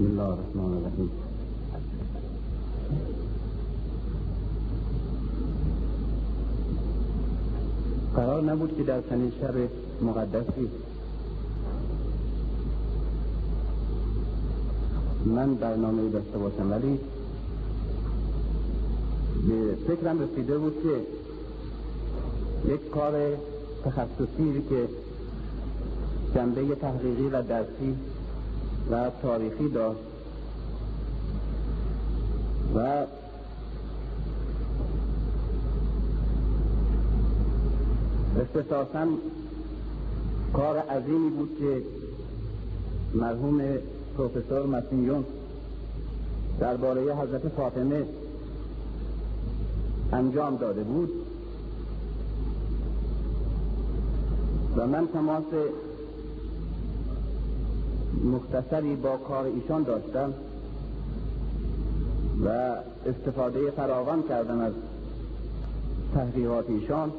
بسم الله الرحمن الرحیم. قرار نبود که در چنین شب مقدسی من برنامه داشته باشم ولی به فکرم رسیده بود که یک کار تخصصی که جنبه تحقیقی و درسی و تاریخی داشت و اختصاصا کار عظیمی بود که مرحوم پروفسور مسیون درباره حضرت فاطمه انجام داده بود. و من تماس مختصری با کار ایشان داشتم و استفاده فراوان کردم از تحقیقات ایشان.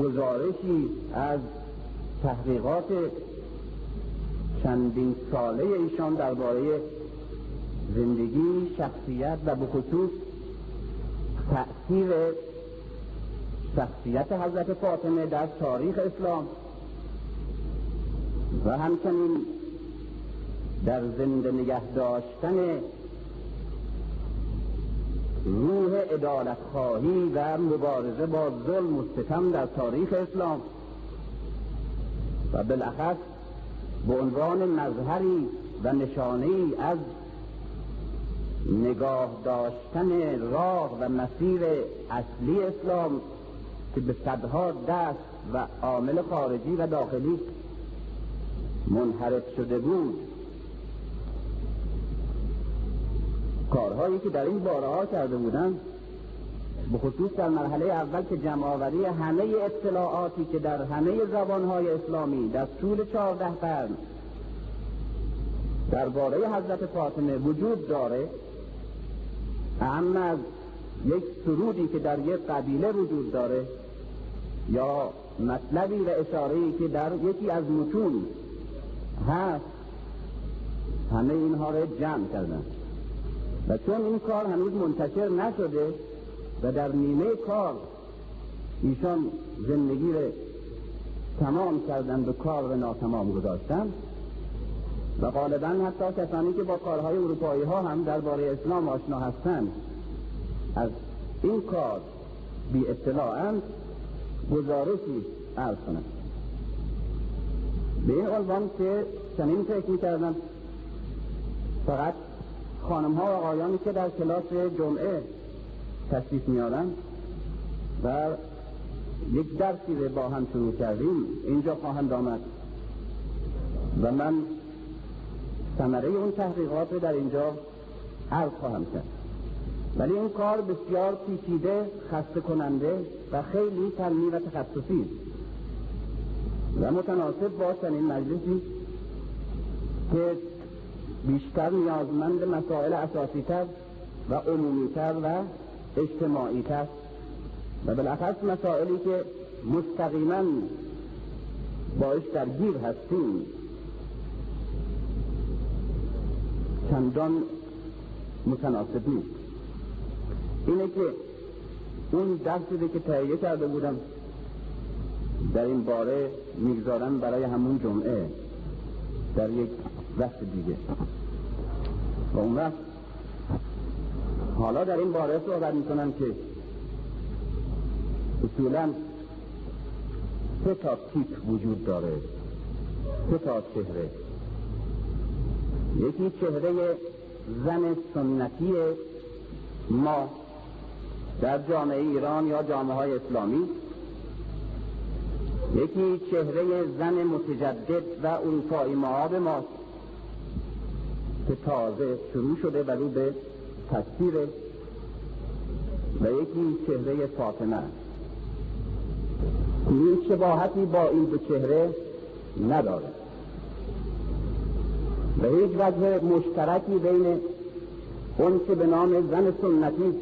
گزارشی از تحقیقات چندین ساله ایشان درباره زندگی شخصیت و بخصوص تأثیر شخصیت حضرت فاطمه در تاریخ اسلام. و همچنین در زنده نگه داشتن روح ادالت خواهی و مبارزه با ظلم و ستم در تاریخ اسلام. و بالاخص به عنوان مظهری و نشانه از نگاه داشتن راه و مسیر اصلی اسلام که به صدها دست و عامل خارجی و داخلی منحرف شده بود. کارهایی که در این باره ها کرده بودند به خصوص در مرحله اول که جمعآوری همه اطلاعاتی که در همه زبانهای اسلامی در طول چهارده قرن درباره حضرت فاطمه وجود داره اما از یک سرودی که در یک قبیله وجود داره یا مطلبی و اشارهی که در یکی از متون هست. همه اینها رو جمع کردن. و چون این کار هنوز منتشر نشده و در نیمه کار ایشان زندگی رو تمام کردن به کار و ناتمام گذاشتن و غالبا حتی کسانی که با کارهای اروپایی ها هم درباره اسلام آشنا هستند از این کار بی اطلاعند گزارشی عرض کنند به این عنوان که چنین فکر می‌کردم. فقط خانم ها و آقایانی که در کلاس جمعه تشریف میارن و یک درسی رو با هم شروع کردیم. اینجا خواهند آمد. و من ثمره اون تحقیقات رو در اینجا عرض خواهم کرد. ولی این کار بسیار پیچیده خسته کننده و خیلی فنی و تخصصی. و متناسب با چنین مجلسی که بیشتر نیازمند مسائل اساسی تر و عمومی تر و اجتماعی تر و بالاخص مسائلی که مستقیما باش درگیر هستیم. چندان متناسب نیست. اینه که اون درسی که تهیه کرده بودم در این باره می‌گذارم برای همون جمعه در یک وقت دیگه. و اون وقت حالا در این باره صحبت می‌کنم که اصولا سه تا تیپ وجود داره سه تا چهره. یکی چهره زن سنتی ما در جامعه ایران یا جامعه های اسلامی. یکی چهره زن متجدد و اروپایی معاب ماست که تازه شروع شده و رو به تصویر و یکی چهره فاطمه. هیچ شباهتی با این دو چهره نداره. و هیچ وجه مشترکی بین اون که به نام زن سنتی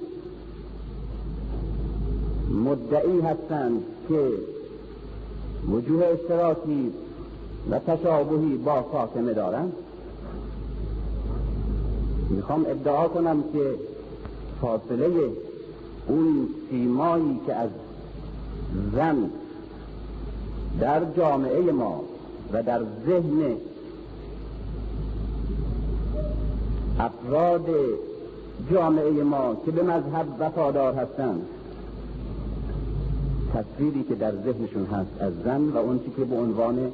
مدعی هستند که وجوه اشتراکی و تشابهی با فاطمه دارند می‌خوام ادعا کنم که فاصله اون سیمایی که از زن در جامعه ما و در ذهن افراد جامعه ما که به مذهب وفادار هستند تصویری که در ذهنشون هست از زن و اون که به عنوان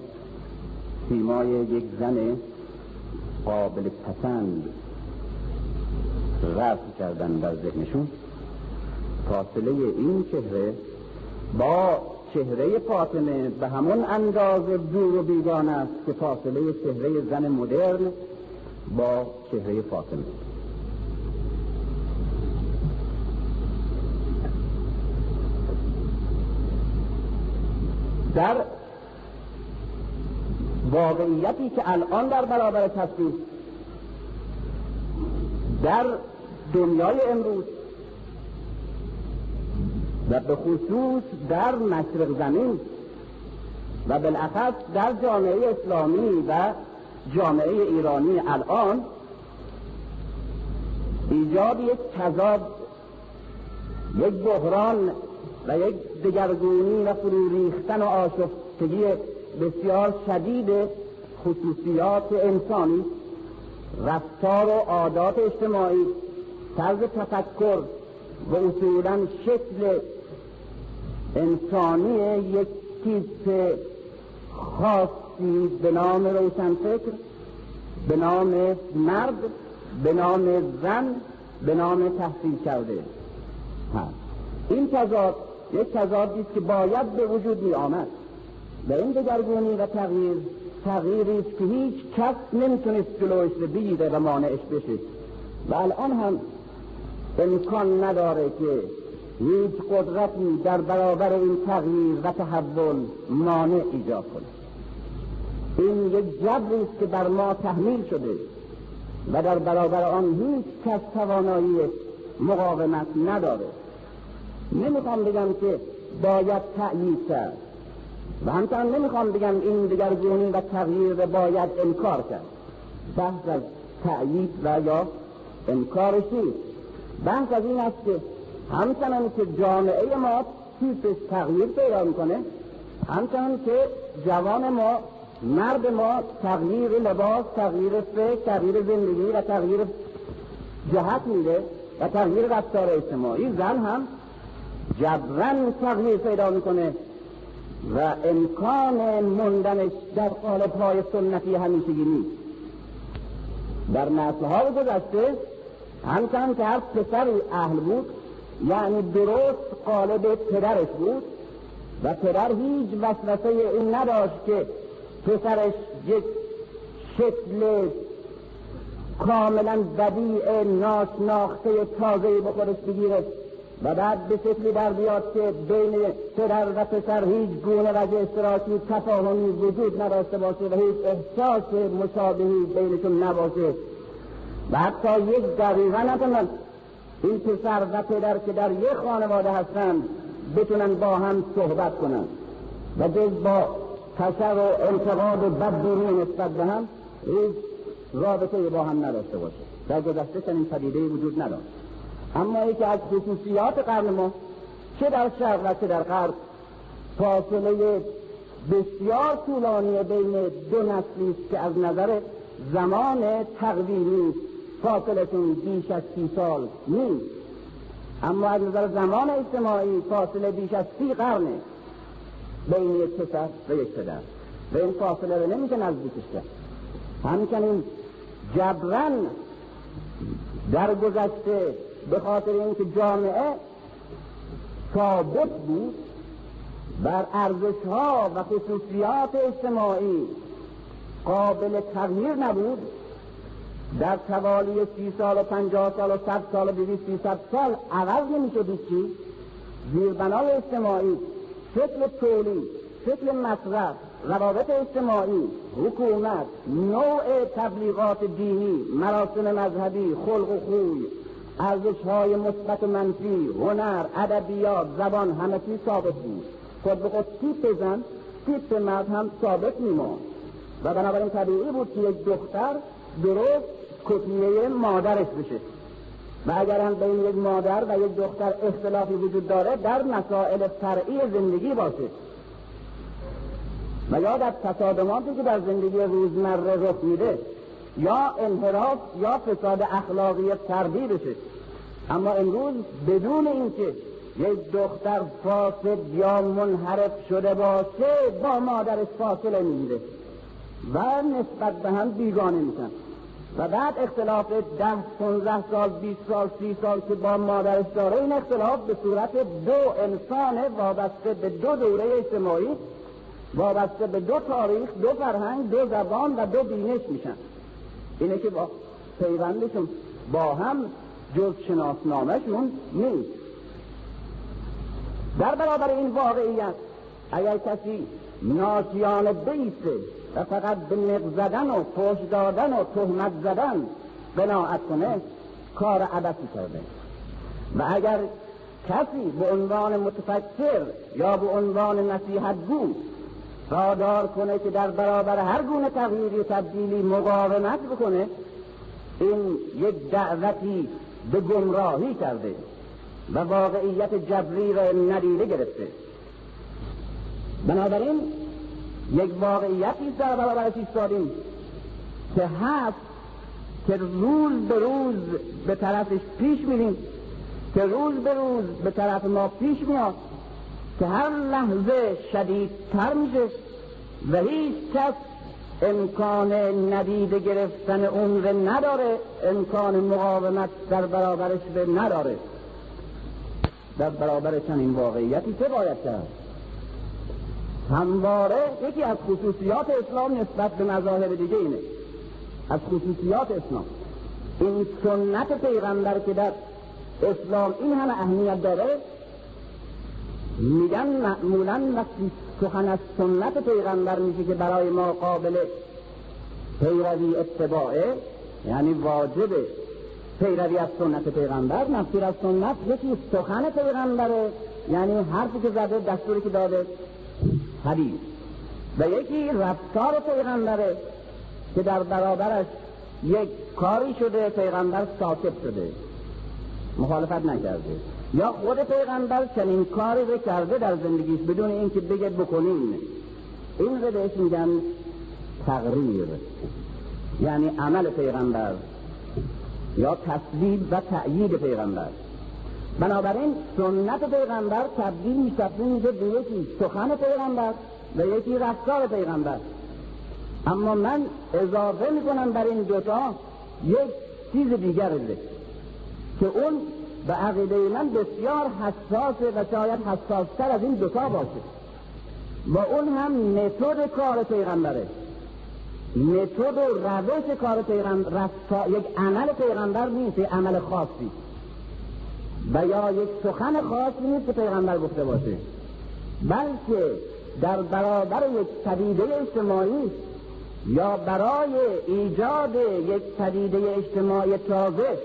سیمای یک زن قابل پسند رفت کردن در ذهنشون فاصله این چهره با چهره فاطمه به همون اندازه دور و بیگان است که فاصله چهره زن مدرن با چهره فاطمه. در واقعیتی که الان در برابر تصویر در دنیای امروز و به خصوص در مشرق زمین و بالاخص در جامعه اسلامی و جامعه ایرانی الان ایجاد یک تضاد یک بحران و یک دگرگونی و فرو ریختن و آشفتگی بسیار شدید خصوصیات انسانی رفتار و عادات اجتماعی طرز تفکر و اصولا شکل انسانی یک تیپ خاصی به نام روشنفکر به نام مرد به نام زن به نام تحصیل کرده. هست این تضاد یک تضادی است که باید به وجود می آمد و این دگرگونی و تغییر تغییری است که هیچ کس نمی‌تونست جلوش بگیره و مانعش بشه. و الان هم امکان نداره که هیچ قدرتی در برابر این تغییر و تحول مانع ایجاد کنه. این یک جبری است که بر ما تحمیل شده و در برابر آن هیچ کس توانایی مقاومت نداره. نمی‌خوام بگم که باید تأیید کرد. و همچنان نمی‌خوام بگم این دگرگونی و تغییر باید انکار کرد. بحث از تأیید و یا انکارش نیست بحث از این است که همچنان که جامعه ما تیپش تغییر پیدا می‌کنه همچنان که جوان ما مرد ما تغییر لباس تغییر فکر تغییر زندگی و تغییر جهت میده و تغییر رفتار اجتماعی. زن هم جبران تغییر پیدا می‌کنه و امکان موندنش در قالب های سنتی همیشگی نیست. در نسل های گذشته همچنان که هر پسری اهل بود یعنی درست قالب پدرش بود و پدر هیچ وسوسه این نداشت که پسرش یک شکل کاملا بدیع ناشناخته تازه به خودش بگیره. و بعد به شکلی در بیاد که بین پدر و پسر هیچ گونه وجه اشتراکی تفاهمی وجود نداشته باشه و هیچ احساس مشابهی بینشون نباشه. و حتی یک دقیقه نتونن این پسر و پدر که در یک خانواده هستند بتونن با هم صحبت کنن و جز با تشر و انتقاد و بدبینی نسبت به هم هیچ رابطه با هم نداشته باشه. در گذشته چنین پدیده وجود نداشت. اما یکی از خصوصیات قرن ما چه در شرق و چه در غرب فاصله بسیار طولانی بین دو نسلی است که از نظر زمان تقویمی فاصلتون بیش از سی سال نیست. اما از نظر زمان اجتماعی فاصله بیش از سی قرنه. بین یک پسر و یک پدر. و این فاصله رو نمیشه نزدیکش کرد همچنین جبران در گذشته به خاطر اینکه جامعه ثابت بود بر ارزش ها و خصوصیات اجتماعی قابل تغییر نبود. در توالی سی سال و پنجاه سال و صد سال و دویست سیصد سال عوض نمی شد چی زیربنای اجتماعی شکل تولید شکل مصرف روابط اجتماعی حکومت نوع تبلیغات دینی مراسم مذهبی خلق و خوی ارزش های مثبت و منفی هنر ادبیات زبان همه چیز ثابت بود خود به خود تیپ زن تیپ مرد هم ثابت میماند. و بنابراین طبیعی بود که یک دختر درست کپیه مادرش بشه. و اگر هم بین یک مادر و یک دختر اختلافی وجود داره در مسائل فرعی زندگی باشه. و یا در تصادماتی که در زندگی روزمره رخ میده یا انحراف یا فساد اخلاقی فردی بشه. اما امروز بدون اینکه یک دختر فاسد یا منحرف شده باشه با مادرش فاصله می‌گیره و نسبت به هم بیگانه میشن. و بعد اختلاف ده پونزده سال بیست سال سی سال که با مادرش داره این اختلاف به صورت دو انسان وابسته به دو دوره اجتماعی وابسته به دو تاریخ دو فرهنگ دو زبان و دو بینش میشن. اینه که با پیوندشون با هم جز شناسنامهشون نیست. در برابر این واقعیت اگر کسی ناسیان بیسته و فقط به نق زدن و پوش دادن و تهمت زدن قناعت کنه کار عبسی کرده. و اگر کسی به عنوان متفکر یا به عنوان نصیحتگو رادار کنه که در برابر هر گونه تغییری و تبدیلی مقاومت بکنه این یک دعوتی به گمراهی کرده و واقعیت جبری را ندیده گرفته. بنابراین یک واقعیتی در برابرش ایستادیم که هست که روز به روز به طرفش پیش میریم که روز به روز به طرف ما پیش میاد. که هر لحظه شدیدتر میشه و هیچ کس امکان ندیده گرفتن اون رو نداره امکان مقاومت در برابرش به نداره. در برابر چنین واقعیتی چه باید کرد؟ همواره یکی از خصوصیات اسلام نسبت به مذاهب دیگه اینه. از خصوصیات اسلام. این سنت پیغمبر که در اسلام این همه اهمیت داره میگن معمولا وقتی سخن از سنت پیغمبر میشه که برای ما قابل پیروی اتباعه یعنی واجب پیروی از سنت پیغمبر نفسیر از سنت یکی سخن پیغمبره. یعنی حرفی که زده دستوری که داده. حدیث. و یکی رفتار پیغمبره که در برابرش یک کاری شده پیغمبر ساکت شده. مخالفت نکرده. یا خود پیغمبر چنین کاری رو کرده در زندگیش بدون اینکه بگه بکنین این رو بهش میگن تغییر یعنی عمل پیغمبر یا تصویب و تأیید پیغمبر. بنابراین سنت پیغمبر تبدیل میشه به یکی سخن پیغمبر و یکی رفتار پیغمبر. اما من اضافه می‌کنم بر این دوتا یک چیز دیگر که اون به عقیده من بسیار حساسه و شاید حساستر از این دوتا باشه. و اون هم متد کار پیغمبره. متد و روش کار پیغمبر یک عمل پیغمبر نیست یک عمل خاصی. و یا یک سخن خاصی نیست که پیغمبر گفته باشه. بلکه در برابر یک پدیده اجتماعی یا برای ایجاد یک پدیده اجتماعی تازه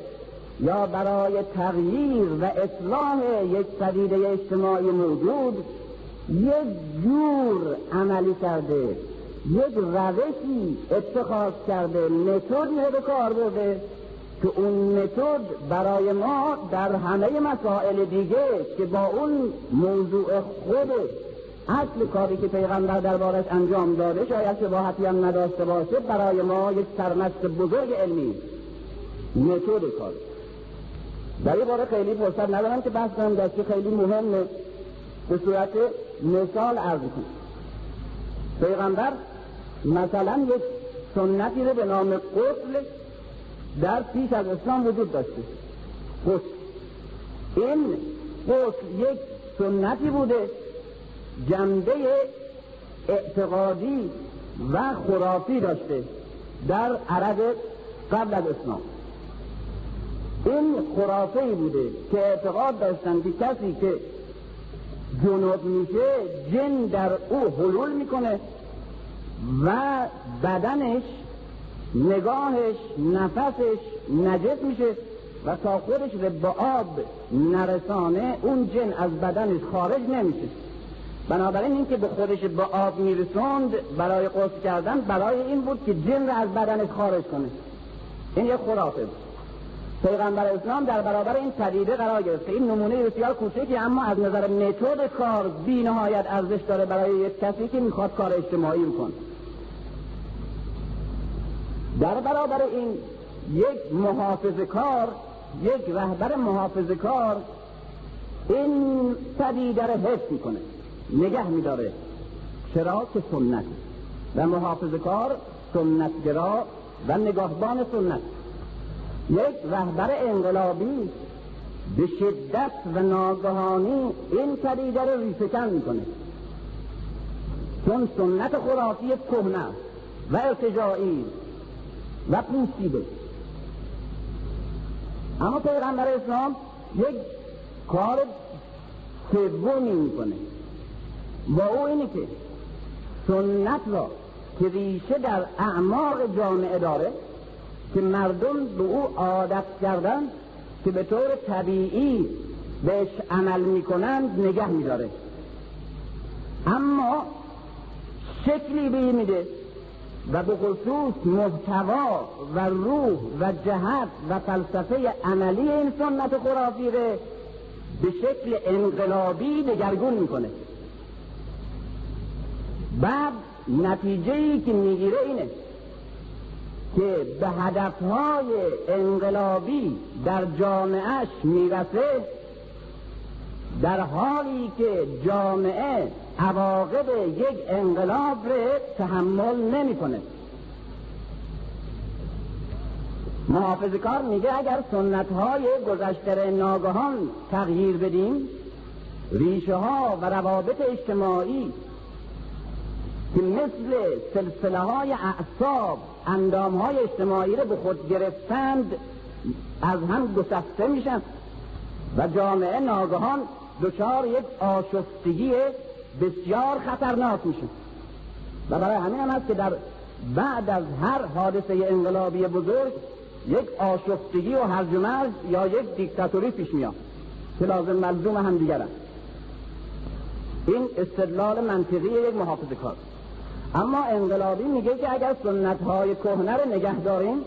یا برای تغییر و اصلاح یک پدیده اجتماعی موجود یک جور عملی کرده یک روشی اتخاذ کرده متد به کار برده که اون متد برای ما در همه مسائل دیگه که با اون موضوع خود اصل کاری که پیغمبر دربارش انجام داده شاید شباهتی هم نداشته باشه برای ما یک سرمست بزرگ علمی متد کار. در این باره خیلی فرصت ندارم که بحث کنم دستی خیلی مهمه به صورت مثال عرض کنم پیغمبر مثلا یک سنتی رو به نام قتل در پیش از اسلام وجود داشته. قتل. این قتل یک سنتی بوده جنبه اعتقادی و خرافی داشته در عرب قبل از اسلام. این خرافه ای بوده که اعتقاد داشتن که کسی که جنوب میشه جن در او حلول می‌کنه و بدنش نگاهش نفسش نجس میشه و تا خودش رو به آب نرسانه اون جن از بدنش خارج نمیشه. بنابراین این که به خودش به آب میرسوند برای قصد کردن برای این بود که جن را از بدنش خارج کنه. این یک خرافه بود. پیغمبر اسلام در برابر این پدیده قرار گرفته. این نمونه بسیار کوچکی اما از نظر متد کار بی نهایت ارزش داره برای یک کسی که می‌خواد کار اجتماعی بکنه. در برابر این یک محافظ کار یک رهبر محافظ کار این پدیده را حفظ می‌کنه. نگه میداره. چرا؟ که سنت. و محافظ کار سنتگرا و نگاهبان سنت. یک رهبر انقلابی به شدت و ناگهانی این پدیده رو ریشهکن می‌کنه. چون سنت خرافی کهنه و ارتجاعی و پوسیده. اما پیغمبر اسلام یک کار سومی می‌کنه. با او اینه که سنت را که ریشه در اعماق جامعه داره که مردم به او عادت کردن که به طور طبیعی بهش عمل می‌کنند نگه میداره. اما شکلی به میده و به خصوص محتوا و روح و جهت و فلسفه عملی این سنت خرافی به شکل انقلابی دگرگون می‌کنه. بعد نتیجه ای که می‌گیره اینه که به هدفهای انقلابی در جامعهش می‌رسه در حالی که جامعه عواقب یک انقلاب رو تحمل نمی‌کنه محافظ کار میگه اگر سنت های گذشته ناگهان تغییر بدیم ریشه ها و روابط اجتماعی که مثل سلسله های اعصاب اندام های اجتماعی رو به خود گرفتند از هم گسسته میشن و جامعه ناگهان دچار یک آشفتگی بسیار خطرناک میشه. و برای همین هم هست که در بعد از هر حادثه انقلابی بزرگ یک آشفتگی و هرج مرج یا یک دیکتاتوری پیش میاد که لازم ملزوم هم دیگرن این استدلال منطقی یک محافظ کار اما انقلابی میگه که اگر سنت های کهنه رو نگه داریم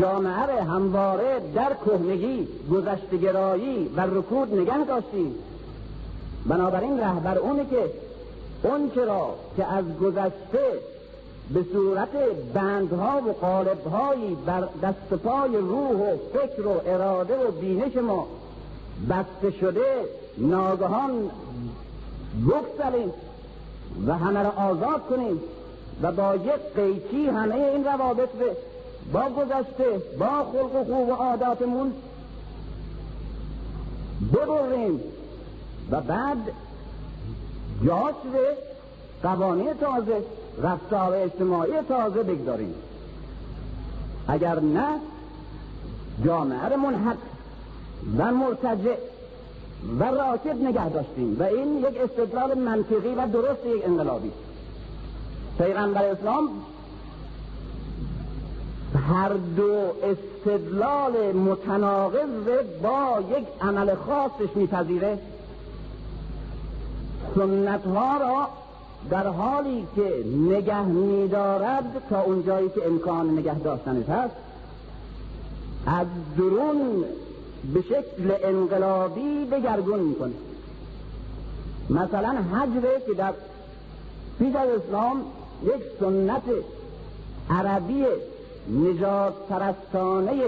جامعه رو همواره در کهنگی گذشتگرایی و رکود نگه داشتیم. بنابراین رهبر اونه که اون چرا که از گذشته به صورت بندها و قالبهایی بر دست پای روح و فکر و اراده و بینش ما بسته شده ناگهان بگسلیم. و همه را آزاد کنیم و با یک قیچی همه این روابط به با گذشته با خلق و خوب و عاداتمون ببریم. و بعد جاش به قوانین تازه رفتار اجتماعی تازه بگذاریم. اگر نه جامعه منحق و مرتجع. و راکد نگه داشتیم و این یک استدلال منطقی و درست یک انقلابی. پیغمبر اسلام هر دو استدلال متناقض با یک عمل خاصش میپذیره. سنت ها را در حالی که نگه میدارد تا اونجایی که امکان نگه داشتنش هست از درون به شکل انقلابی دگرگون می‌کنه. مثلا حجره که در پیش از اسلام یک سنت عربی نجات پرستانه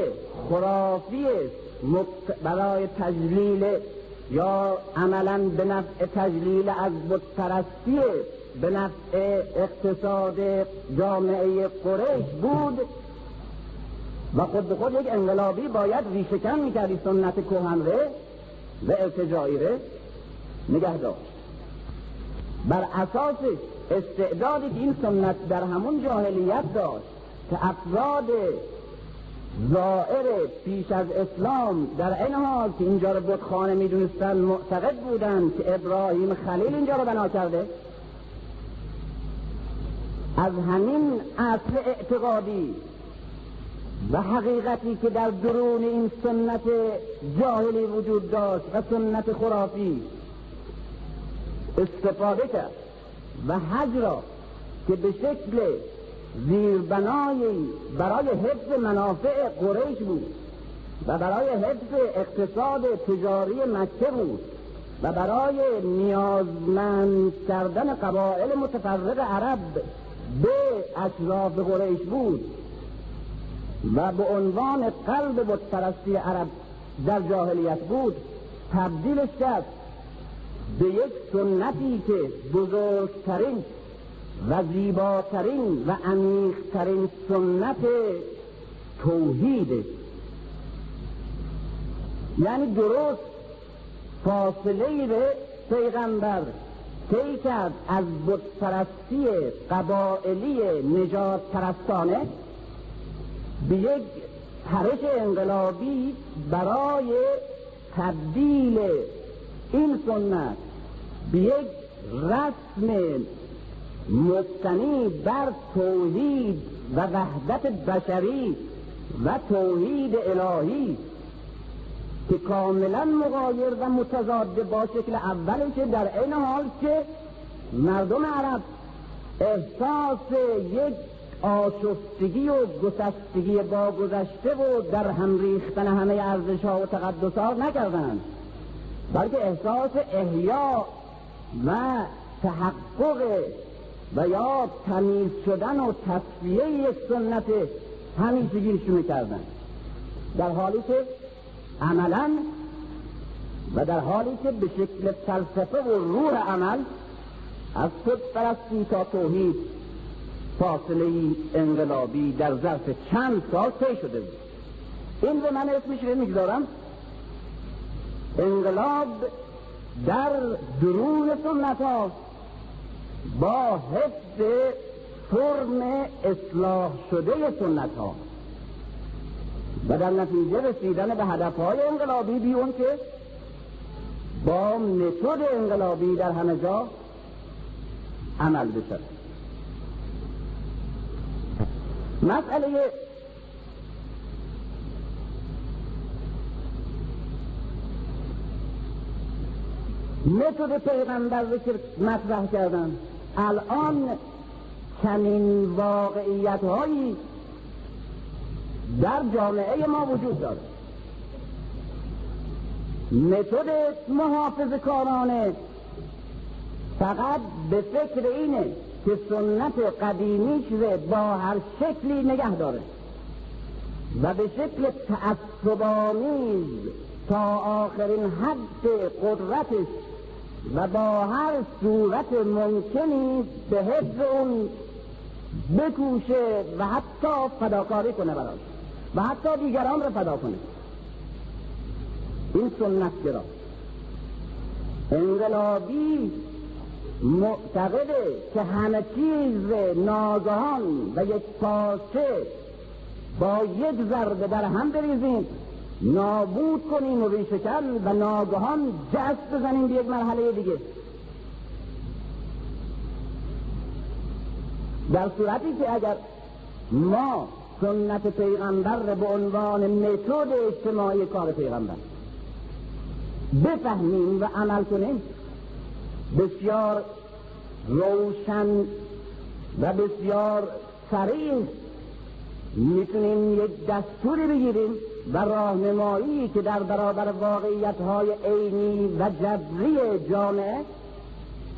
خرافی برای تجلیل یا عملا به نفع تجلیل از پرستی به نفع اقتصاد جامعه قریش بود. و خود به خود یک انقلابی باید ریشکن می‌کردی سنت کهن و ارتجاعی ره نگه داشت بر اساس استعدادی که این سنت در همون جاهلیت داشت که افراد زائر پیش از اسلام در این حال که اینجا رو بتخانه می‌دونستن معتقد بودند که ابراهیم خلیل اینجا رو بنا کرده از همین اصل اعتقادی و حقیقتی که در درون این سنت جاهلی وجود داشت و سنت خرافی استفاده کرد و حج را که به شکل زیربنایی برای حفظ منافع قریش بود و برای حفظ اقتصاد تجاری مکه بود و برای نیازمند کردن قبایل متفرق عرب به اشراف قریش بود. و به عنوان قلب بتپرستی عرب در جاهلیت بود تبدیلش کرد به یک سنتی که بزرگترین و زیباترین و عمیقترین سنت توحید. یعنی درست فاصله به پیغمبر طی کرد از بتپرستی قبائلی نجات پرستانه به یک پرش انقلابی برای تبدیل این سنت به یک رسم مبتنی بر توحید و وحدت بشری و توحید الهی که کاملا مغایر و متضاد با شکل که در این حال که مردم عرب احساس یک آشفتگی و گسستگی با گذشته و در هم ریختن همه ارزش ها و تقدس ها نکردند. بلکه احساس احیا و تحقق و یا تمیز شدن و تصفیه یک سنت همیشگیشون می‌کردن در حالی که عملا و در حالی که به شکل فلسفه و روح عمل از خود پرستی تا توحید فاصله انقلابی در ظرف چند سال طی شده بود. این به من اسمش رو می‌گذارم. انقلاب در درون سنت ها با حفظ فرم اصلاح شده سنت ها. و در نتیجه رسیدن به هدف های انقلابی بیون که با متد انقلابی در همه جا عمل بشه. مسئله متد پیغمبر رو که مطرح کردن. الان چنین واقعیت هایی در جامعه ما وجود داره. متد محافظ کارانه فقط به فکر اینه که سنت قدیمیش رو با هر شکلی نگه داره و به شکل تعصبانیز تا آخرین حد قدرتش و با هر صورت ممکنی به حفظ اون بکوشه و حتی فداکاری کنه براش و حتی دیگران رو فدا کنه. این سنت گرا انقلابی معتقده که همه چیز ناگهان و یک پاسه با یک ضربه در هم بریزیم. نابود کنیم و ریشکن و ناگهان جست بزنیم به یک مرحله دیگه. در صورتی که اگر ما سنت پیغمبر به عنوان متد اجتماعی کار پیغمبر بفهمیم و عمل کنیم بسیار روشن و بسیار سریع می‌تونیم یک دستوری بگیریم و راهنمایی که در برابر واقعیت های عینی و جبری جامعه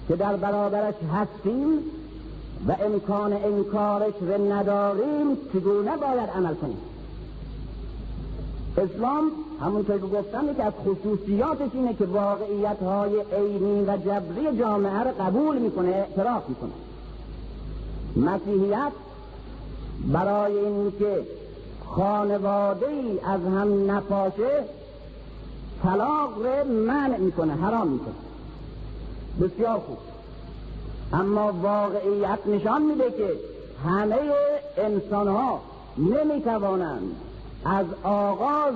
که در برابرش هستیم و امکان انکارش رو نداریم چگونه باید عمل کنیم؟ اسلام همونطور که گفتم که از خصوصیاتش اینه که واقعیت های عینی و جبری جامعه رو قبول می‌کنه اعتراف می‌کنه. مسیحیت برای اینکه خانواده ای از هم نپاشه طلاق رو منع می‌کنه حرام می‌کنه. بسیار خوب. اما واقعیت نشان میده که همه انسان ها نمی‌توانند از آغاز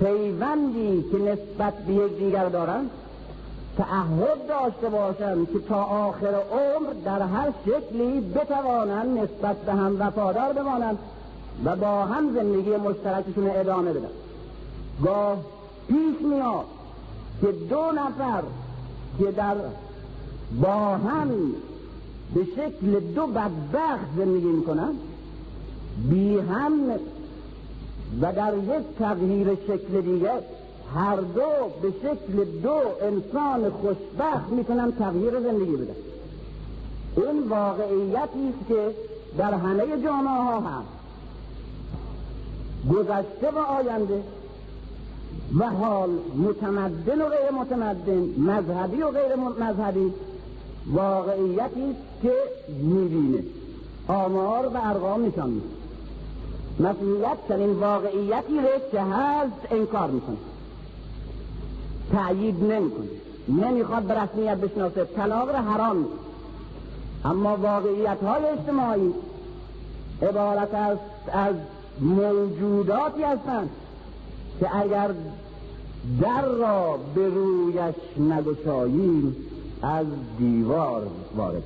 پیوندی که نسبت به یکدیگر دارند تعهد داشته باشند که تا آخر عمر در هر شکلی بتوانند نسبت به هم وفادار بمانند و با هم زندگی مشترکشون ادامه بدن گاه پیش میاد که دو نفر که در با هم به شکل دو بدبخت زندگی می‌کنن بی هم و در یک تغییر شکل دیگه هر دو به شکل دو انسان خوشبخت می‌تونن تغییر زندگی بدن. این واقعیتی است که در همه جامعه ها هست. گذشته و آینده و حال متمدن و غیر متمدن مذهبی و غیر مذهبی واقعیتی است که می‌بینه. آمار و ارقام نشان میده. مسیحیت چنین واقعیتی رو که هست انکار می‌کنه. تأیید نمی‌کنه. نمی‌خواد به رسمیت بشناسه. طلاق رو حرام می‌کنه. اما واقعیت های اجتماعی عبارت است از موجوداتی هستند که اگر در را به رویش نگشاییم از دیوار وارد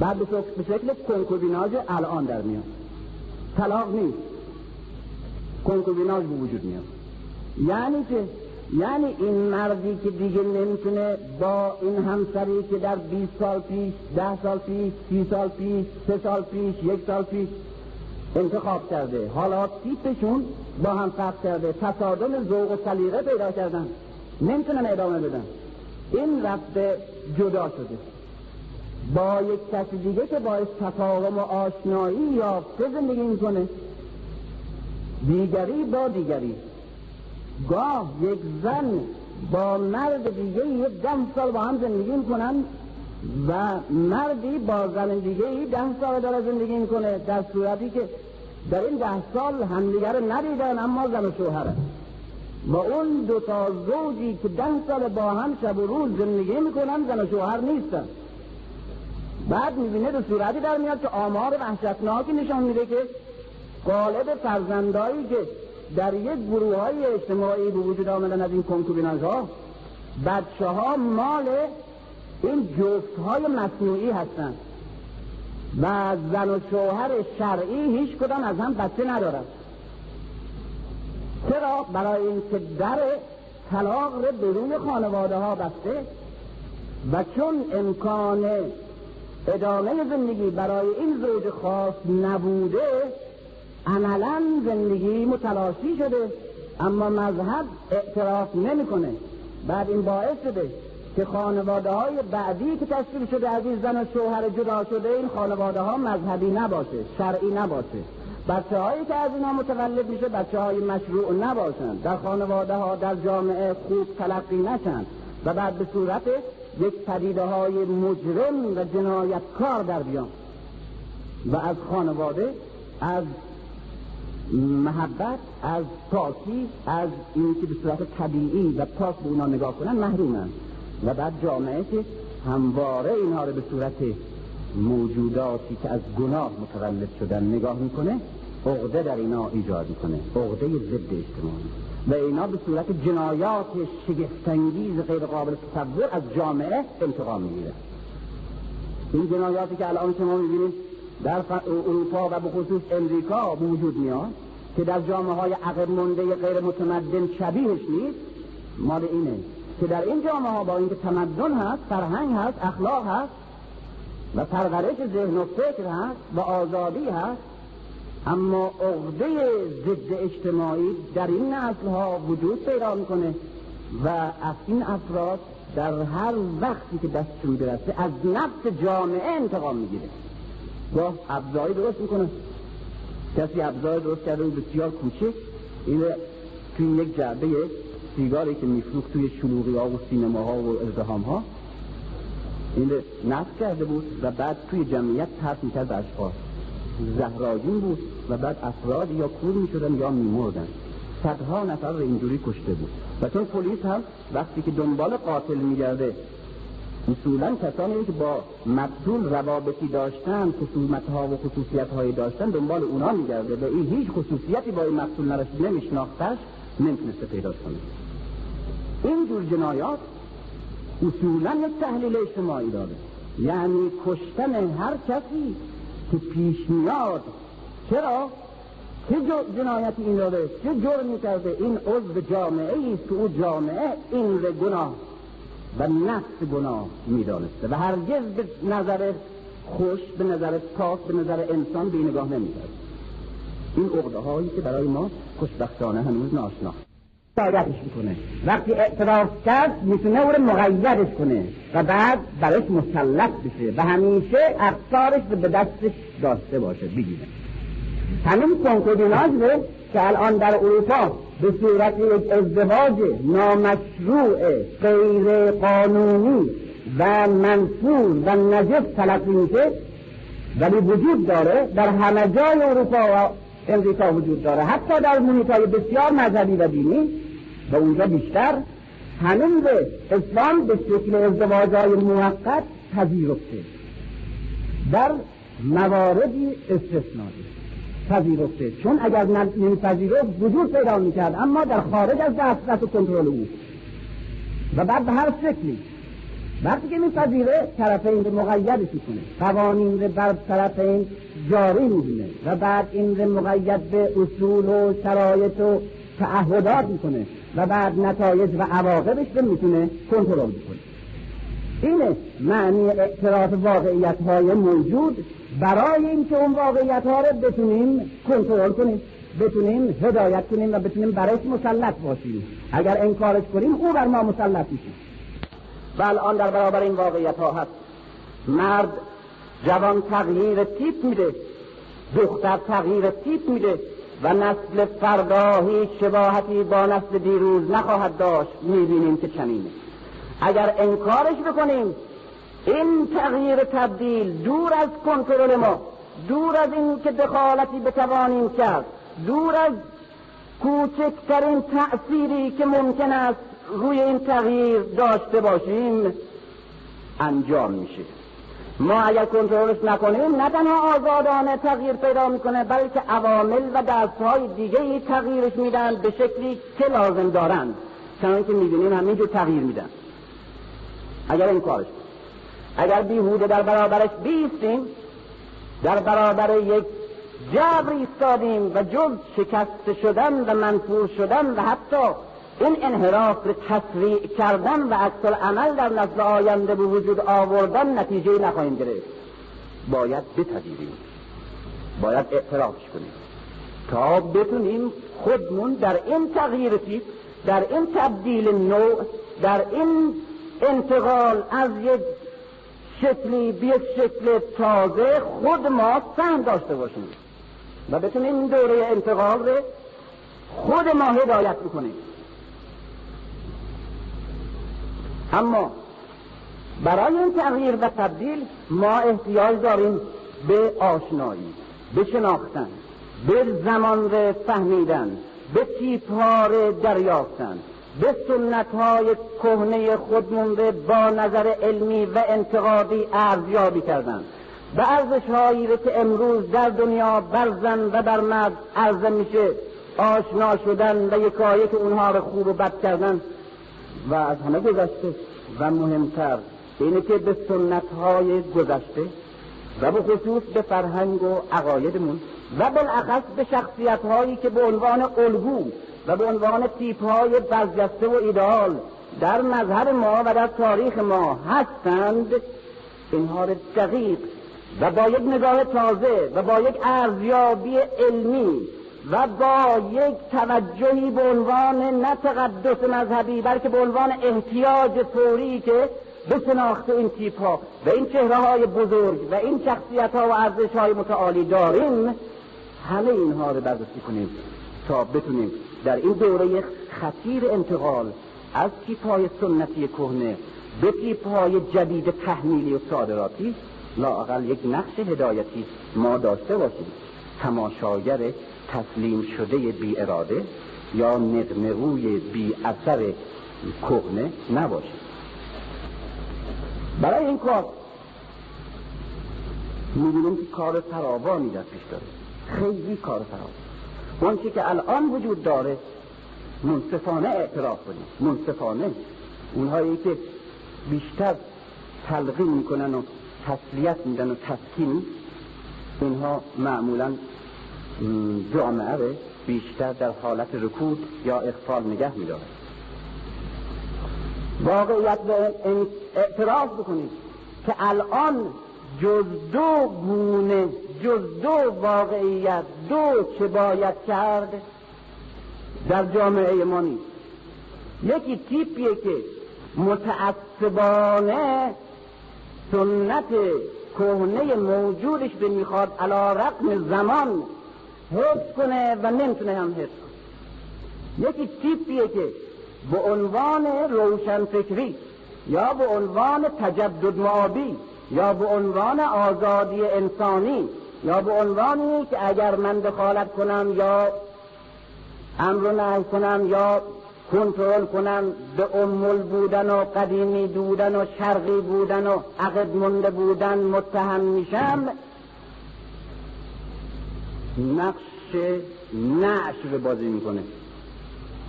بعد به شکل کنکوبیناژ الان در میاد طلاق نیست. کنکوبیناژ به وجود میاد. یعنی که یعنی این مردی که دیگه نمی‌تونه با این همسری که در 20 سال پیش ده سال پیش سی سال پیش سه سال پیش یک سال پیش انتخاب کرده. حالا تیپشون با هم فرق کرده. تصادم ذوق و سلیقه پیدا کردن. نمی‌تونن ادامه بدن. این رفته جدا شده. با یک کسی دیگه که باعث تفاهم و آشنایی یافته زندگی می‌کنه؟ دیگری با دیگری. گاه یک زن با مرد دیگه یک ده سال با هم زندگی می‌کنن و مردی با زن دیگه ده سال داره زندگی می‌کنه در صورتی که در این ده سال همدیگر ندیدن اما زن و شوهره. و اون دو تا زوجی که ده سال با هم شب و روز زندگی می‌کنن زن و شوهر نیستن. بعد می‌بینه دو صورتی در میاد که آمار وحشتناکی نشان میده که قالب فرزندایی که در یک گروه های اجتماعی به وجود آمدن از این کنکوبیناژ ها بچه ها مال این جفت های مصنوعی هستند و زن و شوهر شرعی هیچ کدام از هم بچه ندارد چرا؟ برای اینکه در طلاق رو برون خانواده ها بسته و چون امکان ادامه زندگی برای این زوج خاص نبوده عملا زندگی متلاشی شده اما مذهب اعتراف نمی‌کنه. بعد این باعث شده که خانواده های بعدی که تشکیل شده از این زن و شوهر جدا شده این خانواده ها مذهبی نباشه شرعی نباشه. بچه هایی که از اینا متولد میشه بچه های مشروع نباشند در خانواده ها در جامعه خوب تلقی نشن. و بعد به صورت یک پدیده های مجرم و جنایتکار در بیان. و از خانواده از محبت از پاکی از اینکه به صورت طبیعی و پاک به اونا نگاه کنن محرومن. و بعد جامعه که همواره اینها رو به صورت موجوداتی که از گناه متولد شدن نگاه می‌کنه عقده در اینا ایجاد می‌کنه. عقده ضد اجتماعی. و اینا به صورت جنایات شگفتانگیز غیر قابل تصور از جامعه انتقام می‌گیره. این جنایاتی که الان شما می‌بینید در اروپا و به خصوص امریکا وجود میاد که در جامعه های عقب مونده غیر متمدن شبیهش نیست. مال اینه که در این جامعه ها با اینکه تمدن هست فرهنگ هست اخلاق هست و پرورش ذهن و فکر هست و آزادی هست اما عقده ضد اجتماعی در این نسل ها وجود پیدا می‌کنه و از این افراد در هر وقتی که دستشون برسه از نفس جامعه انتقام می‌گیره. گاه ابزاری درست می‌کنه. کسی ابزار درست کرده بود بسیار کوچک. این توی یک جعبه سیگاری که میفروخت توی شلوغی ها و سینما ها و ازدهام ها این نصب کرده بود و بعد توی جمعیت پرت می‌کرد اشخاص زهراجین بود و بعد افراد یا کور می‌شدن یا میمردن. صدها نفر رو اینجوری کشته بود. و چون پلیس هم وقتی که دنبال قاتل میگرده اصولا کسانی که با مقتول روابطی داشتن خصومت ها و خصوصیت هایی داشتن دنبال اونا میگرده. و این هیچ خصوصیتی با این مقتول نرسید نمیشناختش نمی‌تونسته پیدا کنه. این جور جنایات اصولا یک تحلیل اجتماعی داره. یعنی کشتن هر کسی که پیش میاد چرا؟ چه جنایتی این داره چه جرمی کرده؟ این عضو جامعه است که او جامعه این گناه و نفس گناه می‌دانسته و هرگز به نظر خوش به نظر پاک به نظر انسان به نگاه این عقده هایی که برای ما خوشبختانه هنوز ناشنا. سایدش می‌کنه. وقتی اعتراف کرد می‌تونه او رو مقیدش کنه و بعد برش مسلط بشه و همیشه افکارش به دستش داشته باشه بگیره. همین کنکودیناج رو که الان در اروپا به صورت یک ازدواج نامشروع غیر قانونی و منفور و نجس تلقی میشه ولی وجود داره در همه جای اروپا و امریکا وجود داره. حتی در محیط بسیار مذهبی و دینی و اونجا بیشتر به اسلام به شکل ازدواج های موقت پذیرفته. در مواردی استثنایی پذیرفته. چون اگر نمیپذیرفت وجود پیدا می‌کرد. اما در خارج از دسترس و کنترل او. و بعد به هر شکلی وقتی که میپذیره طرفین رو مقیدش می‌کنه. قوانین رو بر طرفین جاری می‌دونه و بعد این رو مقید به اصول و شرایط و تعهدات می‌کنه. و بعد نتایج و عواقبش رو می‌تونه کنترل بکنه. اینه معنی اعتراف واقعیت های موجود برای اینکه اون واقعیت ها رو بتونیم کنترل کنیم بتونیم هدایت کنیم و بتونیم برایش مسلط باشیم. اگر انکارش کنیم او بر ما مسلط میشه. و الان در برابر این واقعیت ها هست. مرد جوان تغییر تیپ میده دختر تغییر تیپ میده. و نسل فردا هیچ شباهتی با نسل دیروز نخواهد داشت می‌بینیم که چنینه. اگر انکارش بکنیم این تغییر تبدیل دور از کنترل ما دور از این که دخالتی بتوانیم کرد دور از کوچکترین تأثیری که ممکن است روی این تغییر داشته باشیم انجام میشه. ما اگر کنترلش نکنیم نه تنها آزادانه تغییر پیدا می‌کنه بلکه عوامل و دستهای دیگه ای تغییرش میدن به شکلی که لازم دارند. چنانکه که می‌بینیم همینجور تغییر میدن. اگر این کارش اگر بیهوده در برابرش بیستیم در برابر یک جبر ایستادیم و جز شکست شدن و منفور شدن و حتی این انحراف رو تسریع کردن و عکس عمل در نسل آینده به وجود آوردن نتیجه نخواهیم گرفت. باید بپذیریم باید اعترافش کنیم. تا بتونیم خودمون در این تغییر تیپ در این تبدیل نوع در این انتقال از یک شکلی به یک شکل تازه خود ما سهم داشته باشیم و بتونیم این دوره انتقال رو خود ما هدایت بکنیم. اما برای این تغییر و تبدیل ما احتیاج داریم به آشنایی به شناختن به زمان رو فهمیدن به تیپ ها دریافتن به سنت های کهنه خودمون با نظر علمی و انتقادی ارزیابی کردن. به ارزش هایی که امروز در دنیا بر زن و بر مرد عرضه میشه آشنا شدن و یکایی که اونها رو خوب و بد کردن و از همه گذشته و مهمتر اینه که به سنت های گذشته و به خصوص به فرهنگ و عقایدمون و بالاخص به شخصیت هایی که به عنوان الگو و به عنوان تیپ های برجسته و ایدال در مذهب ما و در تاریخ ما هستند اینها را دقیق و با یک نگاه تازه و با یک ارزیابی علمی و با یک توجهی به عنوان نه تقدس مذهبی بلکه به عنوان احتیاج فوری که به شناخت این تیپ ها و این چهره های بزرگ و این شخصیت ها و ارزش های متعالی داریم همه اینها رو بررسی کنیم تا بتونیم در این دوره خطیر انتقال از تیپ های سنتی کهنه به تیپ های جدید تحمیلی و صادراتی لاقل یک نقش هدایتی ما داشته باشیم. تماشاگر تسلیم شده بی اراده یا نقمروی بی اثر کهنه نباشه. برای این کار می‌بینیم که کار فراوانی در پیش داره. خیلی کار فراوان. اون که الان وجود داره منصفانه اعتراف کنیم. منصفانه. اونهایی که بیشتر تلقین می‌کنن و تسلیت میدن و تسکین اینها معمولا جامعه بیشتر در حالت رکود یا اخفال نگه میداره واقعیت به اعتراف بکنید که الان جز دو گونه جز دو واقعیت دو چه باید کرد در جامعه ما نیست. یکی تیپیه که متعصبانه سنت کهنه موجودش به می‌خواد علا رقم زمان حفظ کنه و نمی‌تونه هم حفظ کنه. یکی تیپیه که به عنوان روشنفکری یا به عنوان تجدد معابی یا به عنوان آزادی انسانی یا به عنوانی که اگر من دخالت کنم یا امر نهی کنم یا کنترل کنم به امول بودن و قدیمی بودن و شرقی بودن و عقد مونده بودن متهم میشم نقش نعش رو بازی می‌کنه.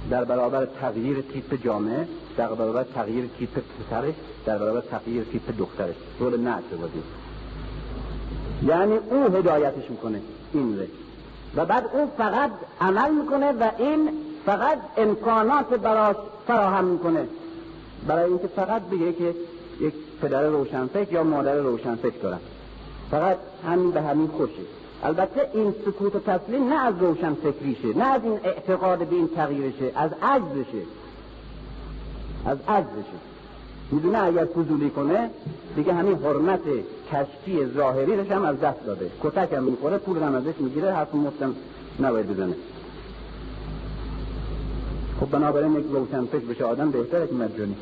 در برابر تغییر تیپ جامعه در برابر تغییر تیپ پسرش در برابر تغییر تیپ دخترش رول نعش رو بازی. یعنی او هدایتش می‌کنه. این ره. و بعد او فقط عمل می‌کنه و این فقط امکانات براش فراهم می‌کنه. برای اینکه فقط بگه که یک پدر روشنفکر یا مادر روشنفکر دارم. فقط همین به همین خوشه البته این سکوت و تسلیم نه از روشن فکریشه نه از این اعتقاد به این تغییرشه از عجزشه از عجزشه می‌دونه اگر فضولی کنه دیگه همین حرمت کشتی ظاهری هم از دست داده. کتک هم می‌خوره پول هم ازش می‌گیره حرف مفتم نباید بزنه. خب بنابراین یک روشن فکر بشه آدم بهتره که مجانی.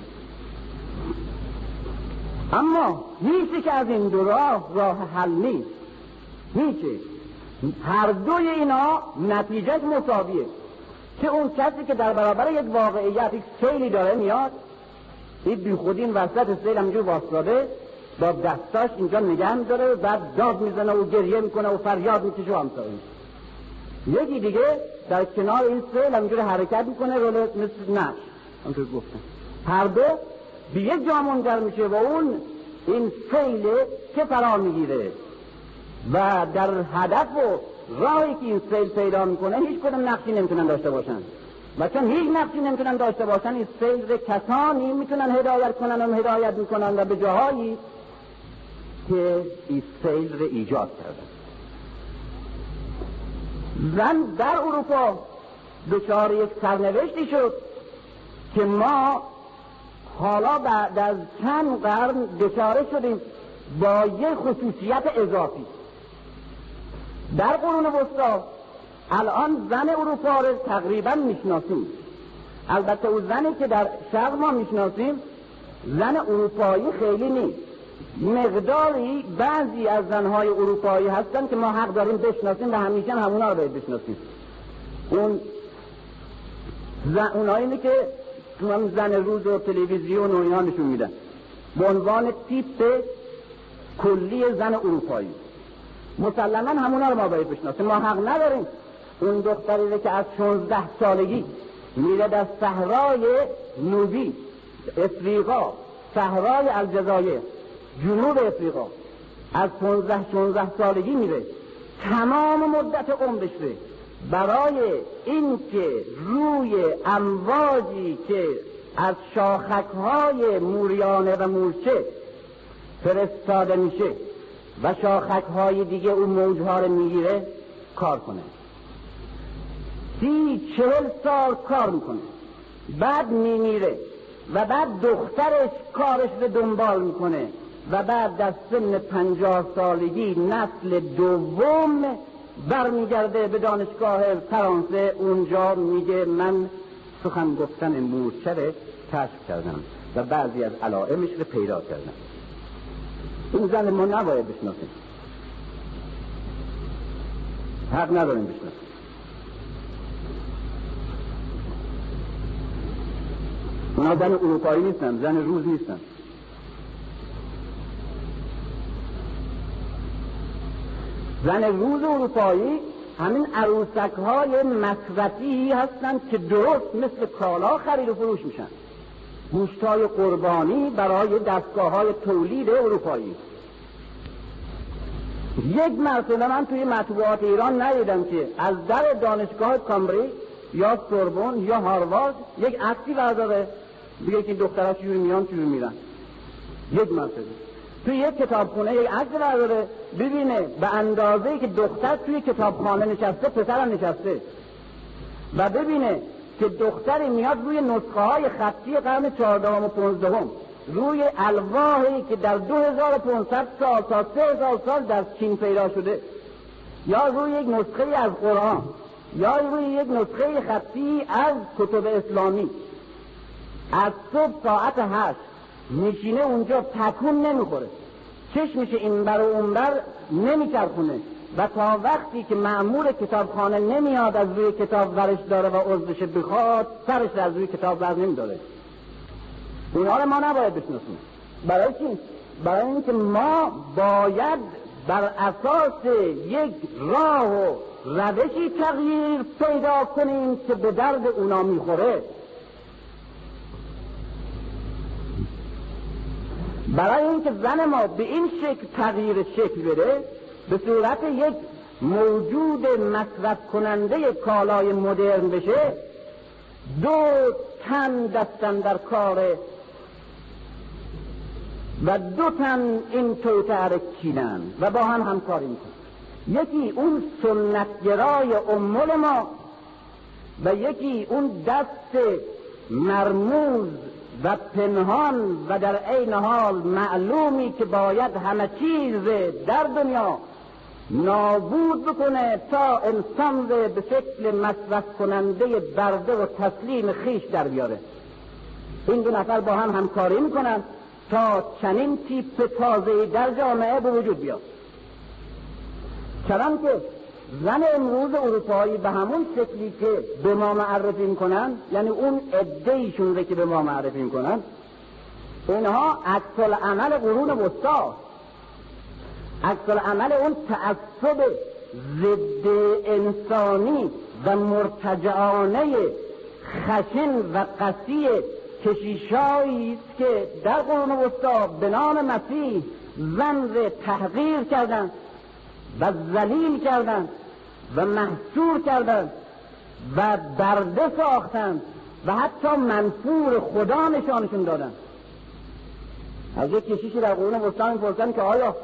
اما هیچی که از این دو راه راه حل نیست. هیچی. هر دوی اینا نتیجه مساویه که اون کسی که در برابر یک واقعیت یک سیلی داره میاد این بی خودی این وسط سیل همجور واسطاده با دستاش اینجا نگه داره و بعد داد می‌زنه و گریه می‌کنه و فریاد می‌کشه و همسایه. یکی دیگه در کنار این سیل همینجور حرکت می‌کنه رول مثل نش همونطور گفتم. هر دو به یک جا منجر میشه و اون این سیل که فرا می‌گیره. و در هدف و راهی که این سیل پیدا می‌کنه هیچ کدوم نقشی نمی‌تونن داشته باشن. و چون هیچ نقشی نمی‌تونن داشته باشن این سیل رو کسانی می‌تونن هدایت کنن و هدایت می‌کنن و به جاهایی که این سیل رو ایجاد کردن. زن در اروپا دچار یک سرنوشتی شد که ما حالا بعد از چند قرن دچاره شدیم با یک خصوصیت اضافی. در قرون وسطا. الان زن اروپا رو تقریبا می‌شناسیم. البته او زنی که در شرق ما می‌شناسیم زن اروپایی خیلی نیست. مقداری بعضی از زنهای اروپایی هستن که ما حق داریم بشناسیم و همیشه همونا رو باید بشناسیم. اون زن اونایی که هم زن روز و تلویزیون و اینا نشون میدن. به عنوان تیپ کلی زن اروپایی. مسلما همونا رو ما باید بشناسیم. ما حق نداریم. اون دختری که از 16 سالگی میره در صحرای نوبی افریقا. صحرای الجزایر جنوب افریقا. از 15 16 سالگی میره. تمام مدت عمرش برای اینکه روی امواجی که از شاخکهای موریانه و مورچه فرستاده میشه و شاخکهای دیگه اون موجها رو می‌گیره کار کنه. سی چهل سال کار می‌کنه. بعد میمیره و بعد دخترش کارش رو دنبال می‌کنه و بعد در سن پنجاه سالگی نسل دوم برمیگرده به دانشگاه فرانسه. اونجا میگه من سخن گفتن مورچه کشف کردم و بعضی از علائمش رو پیدا کردم. این زن ما نباید بشناسیم حق نداریم بشناسیم اونا زن اروپایی نیستن زن روز نیستن. زن روز اروپایی همین عروسک های مصرفی هستند که درست مثل کالا خرید و فروش میشن. گوشت های قربانی برای دستگاه های تولید اروپایی. یک مرتبه من توی مطبوعات ایران ندیدم که از در دانشگاه کامبریج یا سوربن یا هاروارد یک عکسی برداره. دیگه که دخترها چجوری میان چجوری میرن. یک مرتبه. توی یک کتابخونه یک عکس برداره. ببینه به اندازه که دختر توی کتابخانه نشسته پسرم نشسته. و ببینه که دختری میاد روی نسخه های خطی قرن چهاردهم و پونزدهم روی الواحی که در 2500 سال تا 3000 سال در چین پیدا شده یا روی یک نسخه از قرآن یا روی یک نسخه خطی از کتب اسلامی. از صبح ساعت هشت نشینه اونجا تکون نمی‌خوره. چشمش این بر و اون بر نمیچرخونه. و تا وقتی که معمول کتابخانه نمیاد از روی کتاب ورش داره و عضوش بخواد سرش از روی کتاب ور نمیداره اینا رو ما نباید بشناسیم. برای چی؟ برای اینکه ما باید بر اساس یک راه و روشی تغییر پیدا کنیم که به درد اونا می‌خوره. برای اینکه زن ما به این شکل تغییر شکل بده به صورت یک موجود مصرف کننده کالای مدرن بشه دو تن دستن در کار و دو تن این توتر کینن و با هم همکاری می‌کنن. یکی اون سنتگرای امول ما و یکی اون دست مرموز و پنهان و در عین حال معلومی که باید همه چیز در دنیا نابود بکنه تا انسان به شکل مصرف کننده برده و تسلیم خیش در بیاره. این دو نفر با هم همکاری می‌کنن تا چنین تیپ تازه در جامعه به وجود بیاد. چنان که زن امروز اروپایی به همون شکلی که به ما معرفی می‌کنن یعنی اون عده که به ما معرفی می‌کنن اینها عکس عمل قرون وسطا. عکس عمل اون تعصب ضد انسانی و مرتجعانه خشن و قسی کشیشایی است که در قرون وسطا به نام مسیح زن تحقیر کردند و ذلیل کردند و محصور کردند و برده ساختند و حتی منفور خدا نشانشون دادند از یک کشیشی در قرون وسطا می‌پرسن که آیا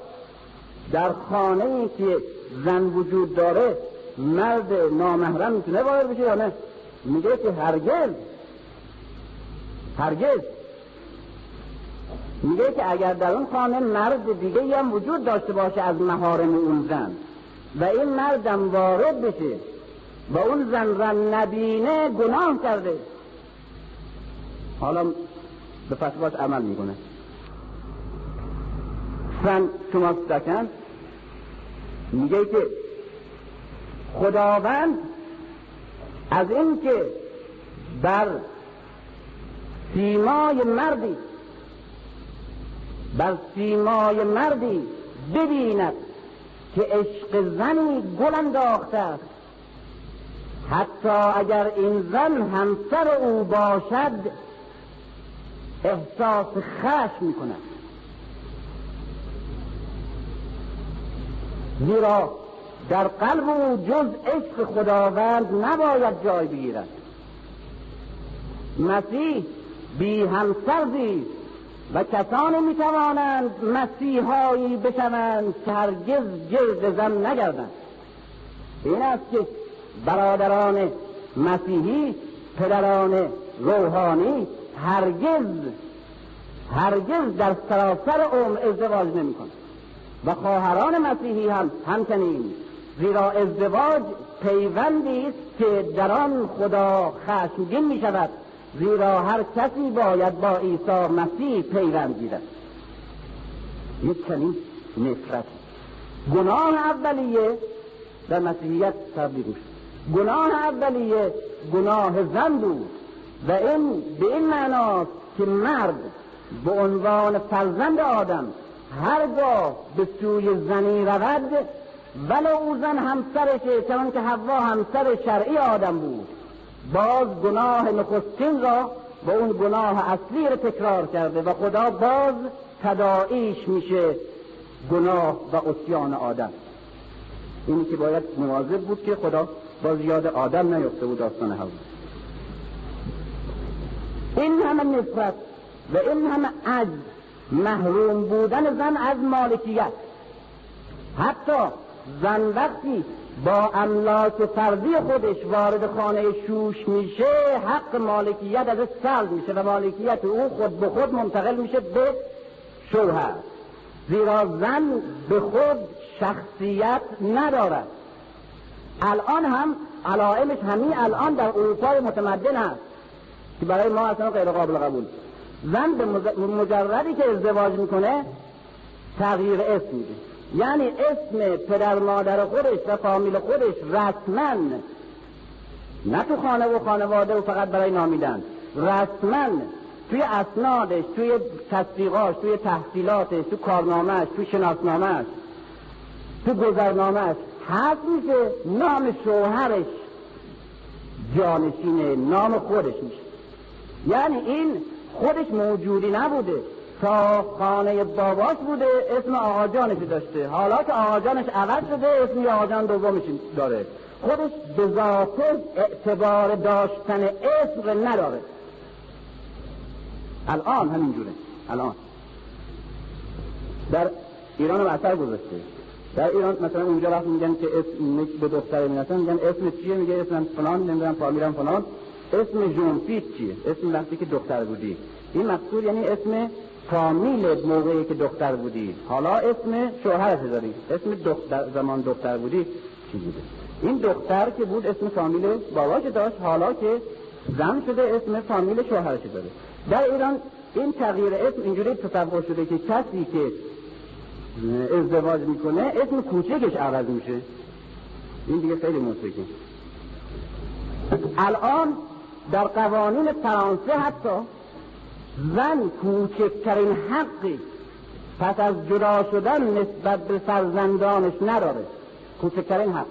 در خانه ای که زن وجود داره مرد نامحرم می‌تونه وارد بشه یا نه؟ میگه که هرگز. هرگز. میگه که اگر در اون خانه مرد دیگه هم وجود داشته باشه از مهارم اون زن و این مردم وارد بشه و اون زن را نبینه گناه کرده. حالا به فتواش عمل می‌کنه. سن شما دکن میگه که خداوند از اینکه بر سیمای مردی بر سیمای مردی ببیند که عشق زنی گل انداخته است. حتی اگر این زن همسر او باشد احساس خشم می زیرا در قلب او جز عشق خداوند نباید جای بگیرد. مسیح بی همسر زیست و کسانی می توانند مسیحایی بشوند که هرگز جلد زن نگردند. این است که برادران مسیحی پدران روحانی هرگز هرگز در سراسر عمر ازدواج نمی کنند و خواهران مسیحی هم همچنین زیرا ازدواج پیوندی است که در آن خدا خشمگین می شود زیرا هر کسی باید با عیسی مسیح پیوند گیرد. یک چنین نفرت. گناه اولیه در مسیحیت تبدیل شد گناه اولیه گناه زن بود و این به این معناست که مرد به عنوان فرزند آدم هرگاه به سوی زنی رود ولو او زن همسرشه چون که حوا همسر شرعی آدم بود. باز گناه نخستین را و اون گناه اصلی را تکرار کرده و خدا باز تداعیش میشه گناه و اسیان آدم. اینی که باید مواظب بود که خدا باز یاد آدم نیفته بود داستان حوا این هم همه نفرت و این همه عجز محروم بودن زن از مالکیت. حتی زن وقتی با املاک فردی خودش وارد خانه شوش میشه حق مالکیت از سلب میشه و مالکیت او خود به خود منتقل میشه به شوهر. زیرا زن به خود شخصیت ندارد. الان هم علائمش همین الان در اروپای متمدن هست که برای ما اصلا غیر قابل قبول. زن به مجردی که ازدواج می‌کنه تغییر اسم میده. یعنی اسم پدر مادر خودش و فامیل خودش رسما نه تو خانه و خانواده و فقط برای نامیدن رسما توی اسنادش توی تصدیقاش توی تحصیلاتش تو کارنامهش تو شناسنامهش تو گذرنامهش هست میشه نام شوهرش جانشین نام خودش میشه. یعنی این خودش موجودی نبوده. تا خانه باباش بوده اسم آقا جانش داشته. حالا که آقا جانش عوض شده اسم آقا جان دومش داره. خودش به ذاته اعتبار داشتن اسم نداره. الان همینجوره. الان. در ایران رو اثر گذاشته. در ایران مثلا اونجا وقتی میگن که اسم به دختر میگن اسم چیه؟ میگه اسم فلان نمی‌دونم فامیلم فلان. اسم جونفیت چیه اسم وقتی که دختر بودی. این مقصود یعنی اسم فامیل موقعی که دختر بودی. حالا اسم شوهرش داری؟ اسم دختر زمان دختر بودی چی بوده؟ این دختر که بود اسم فامیل باباش داشت حالا که زن شده اسم فامیل شوهرش داره؟ در ایران این تغییر اسم اینجوری تصور شده که کسی که ازدواج می‌کنه اسم کوچکش عوض میشه. این دیگه خیلی موسیقی الان در قوانین فرانسه حتی زن کوچکترین حقی پس از جدا شدن نسبت به فرزندانش نداره. کوچکترین حق.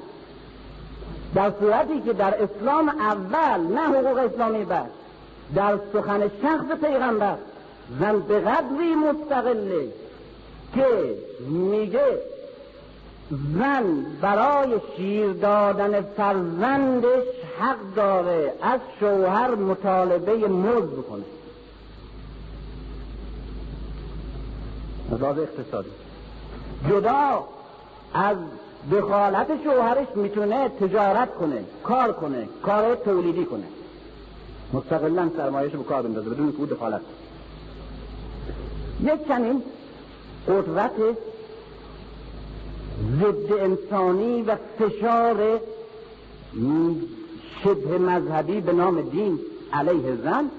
در صورتی که در اسلام اول نه حقوق اسلامی بعد در سخن شخص پیغمبر زن به قدری مستقله که میگه زن برای شیر دادن فرزندش حق داره از شوهر مطالبه مزد بکنه. از اقتصادی. جدا از دخالت شوهرش می‌تونه تجارت کنه کار کنه کار تولیدی کنه. مستقلا سرمایهش به کار بندازه بدون که دخالت یک چنین قدرت ضد انسانی و فشار شبه مذهبی به نام دین علیه زن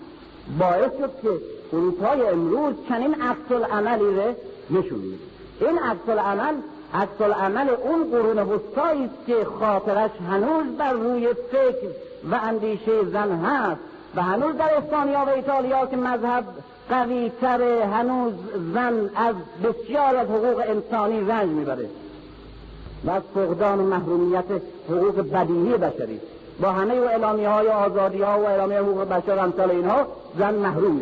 باعث شد که اروپای امروز چنین عکس عملی رو نشون میده این عکس العمل عکس عمل اون قرون وسطایی است که خاطرش هنوز بر روی فکر و اندیشه زن هست و هنوز در اسپانیا و ایتالیا که مذهب قوی تره هنوز زن از بسیار از حقوق انسانی رنج می‌بره. و از فقدان محرومیت حقوق بدیهی بشری. با همه و اعلامی های آزادی ها و اعلامی حقوق بشر امثال اینها زن محرومه.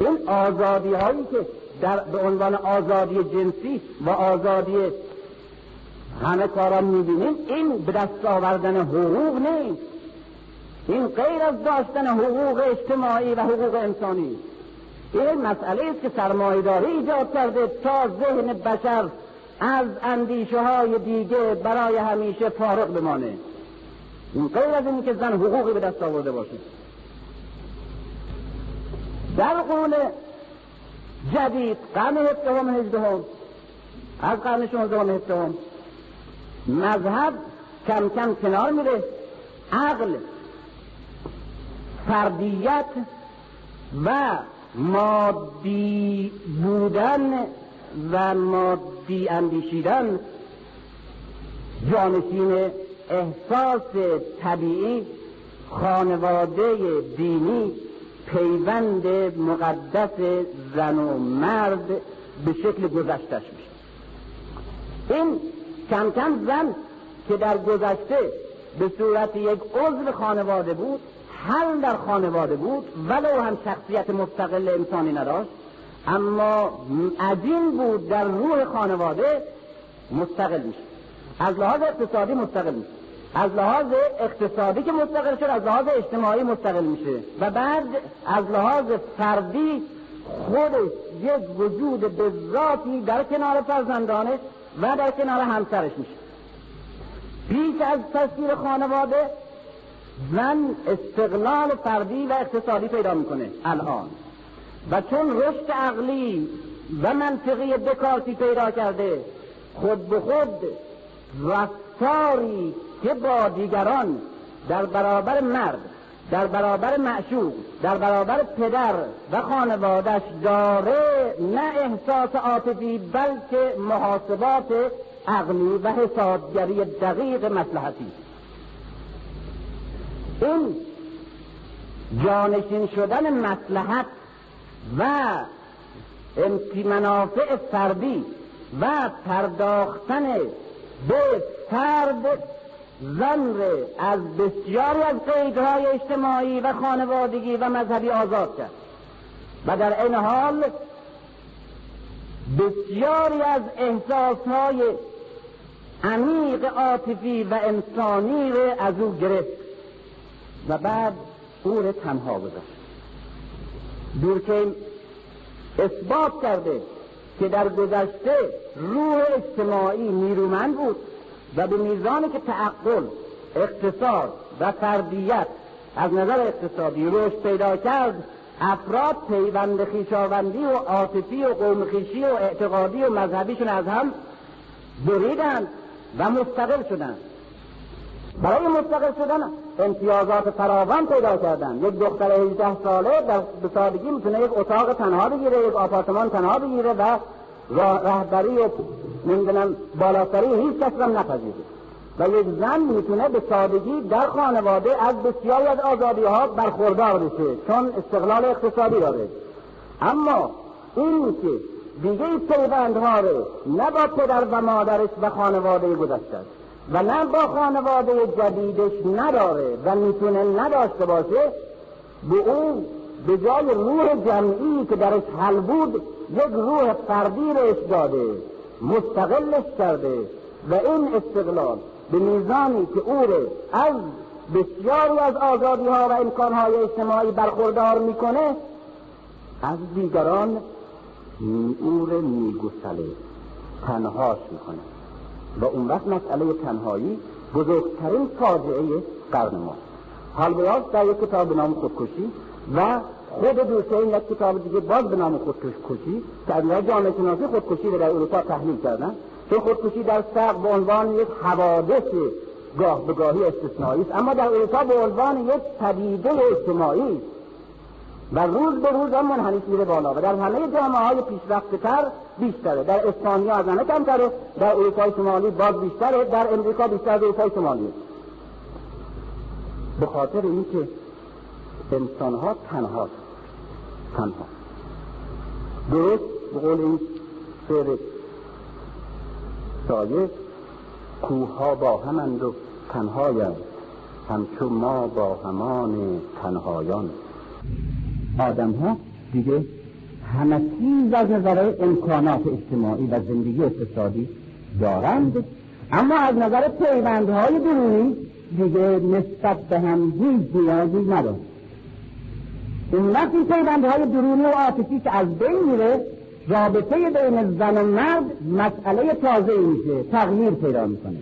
این آزادی هایی که در به عنوان آزادی جنسی و آزادی همه کاران می‌بینیم این به دست آوردن حقوق نیست. این غیر از داشتن حقوق اجتماعی و حقوق انسانی. این مسئله است که سرمایهداری ایجاد کرده تا ذهن بشر از اندیشه های دیگه برای همیشه فارغ بمانه. این غیر از این که زن حقوقی به دست آورده باشه. در قول جدید قرن هفدهم هجدهم از قرن شانزدهم هفدهم مذهب کم کم کنار میره. عقل فردیت و مادی بودن و مادی اندیشیدن جانشین احساس طبیعی خانواده دینی پیوند مقدس زن و مرد به شکل گذشتش میشه. این کم کم زن که در گذشته به صورت یک عضو خانواده بود حل در خانواده بود ولو هم شخصیت مستقل انسانی نداشت اما عجین بود در روح خانواده مستقل میشه از لحاظ اقتصادی مستقل میشه از لحاظ اقتصادی که مستقل شد از لحاظ اجتماعی مستقل میشه و بعد از لحاظ فردی خودش یک وجود به در کنار فرزندانش و در کنار همسرش میشه پیش از تصویر خانواده زن استقلال فردی و اقتصادی پیدا می‌کنه. الان. و چون رشد عقلی و منطقی دکارتی پیدا کرده خود به خود رفتاری که با دیگران در برابر مرد در برابر معشوق در برابر پدر و خانوادش داره نه احساس عاطفی بلکه محاسبات عقلی و حسابگری دقیق مسلحتی این جانشین شدن مسلحت و منافع فردی و پرداختن به فرد زن از بسیاری از قیدهای اجتماعی و خانوادگی و مذهبی آزاد کرد. و در این حال بسیاری از احساسهای عمیق عاطفی و انسانی را از او گرفت و بعد او تنها گذاشت. دورکین اثبات کرده که در گذشته روح اجتماعی نیرومند بود و به میزانی که تعقل اقتصاد و فردیت از نظر اقتصادی رشد پیدا کرد افراد پیوند خیشاوندی و عاطفی و قومخیشی و اعتقادی و مذهبیشون از هم بریدند و مستقل شدند. برای مستقل شدن امتیازات فراوان پیدا کردن. یک دختر 18 ساله در سادگی می‌تونه یک اتاق تنها بگیره یک آپارتمان تنها بگیره و رهبری و نمی‌دونم بالاتری هیچ کس را نپذیره. و یک زن می‌تونه به سادگی در خانواده از بسیاری از آزادی ها برخوردار بشه چون استقلال اقتصادی داره. اما این که دیگه پیوندها رو نه با پدر و مادرش و خانواده گذشته و نه با خانواده جدیدش نداره و می‌تونه نداشته باشه به اون به جای روح جمعی که درش حل بود یک روح فردی رش داده مستقلش کرده و این استقلال به میزانی که او از بسیاری از آزادی ها و امکانهای اجتماعی برخوردار می‌کنه از دیگران او رو میگسله تنهاش می‌کنه. و اون وقت مسئله تنهایی بزرگترین فاجعه قرن ما. حال بیاز در یک کتاب به نام خودکشی و خود این یک کتاب دیگه باز به نام خودکشی که از جامعه شناسی خودکشی رو در اروپا تحلیل کردن. که خودکشی در سق به عنوان یک حوادث گاه به گاهی استثنایی است. اما در اروپا به عنوان یک پدیده اجتماعی و روز به روز هم منحنیس میره بالا و در همه جامعه های پیشرفته بیشتره. در اسپانیا از همه کمتره در اروپای شمالی باز بیشتره در امریکا بیشتر در اروپای شمالی. به خاطر اینکه انسان ها تنها تنها. درست به قول این شعر سایه کوه با همند و تنهایند. همچون ما با همان تنهایان. آدم ها دیگه همه چیز از نظر امکانات اجتماعی و زندگی اقتصادی دارند. اما از نظر پیوندهای درونی دیگه نسبت به هم هیچ نیازی ندارد اون وقت این پیوندهای درونی و عاطفی که از بین میره رابطه بین زن و مرد مسئله تازه میشه تغییر پیدا می‌کنه.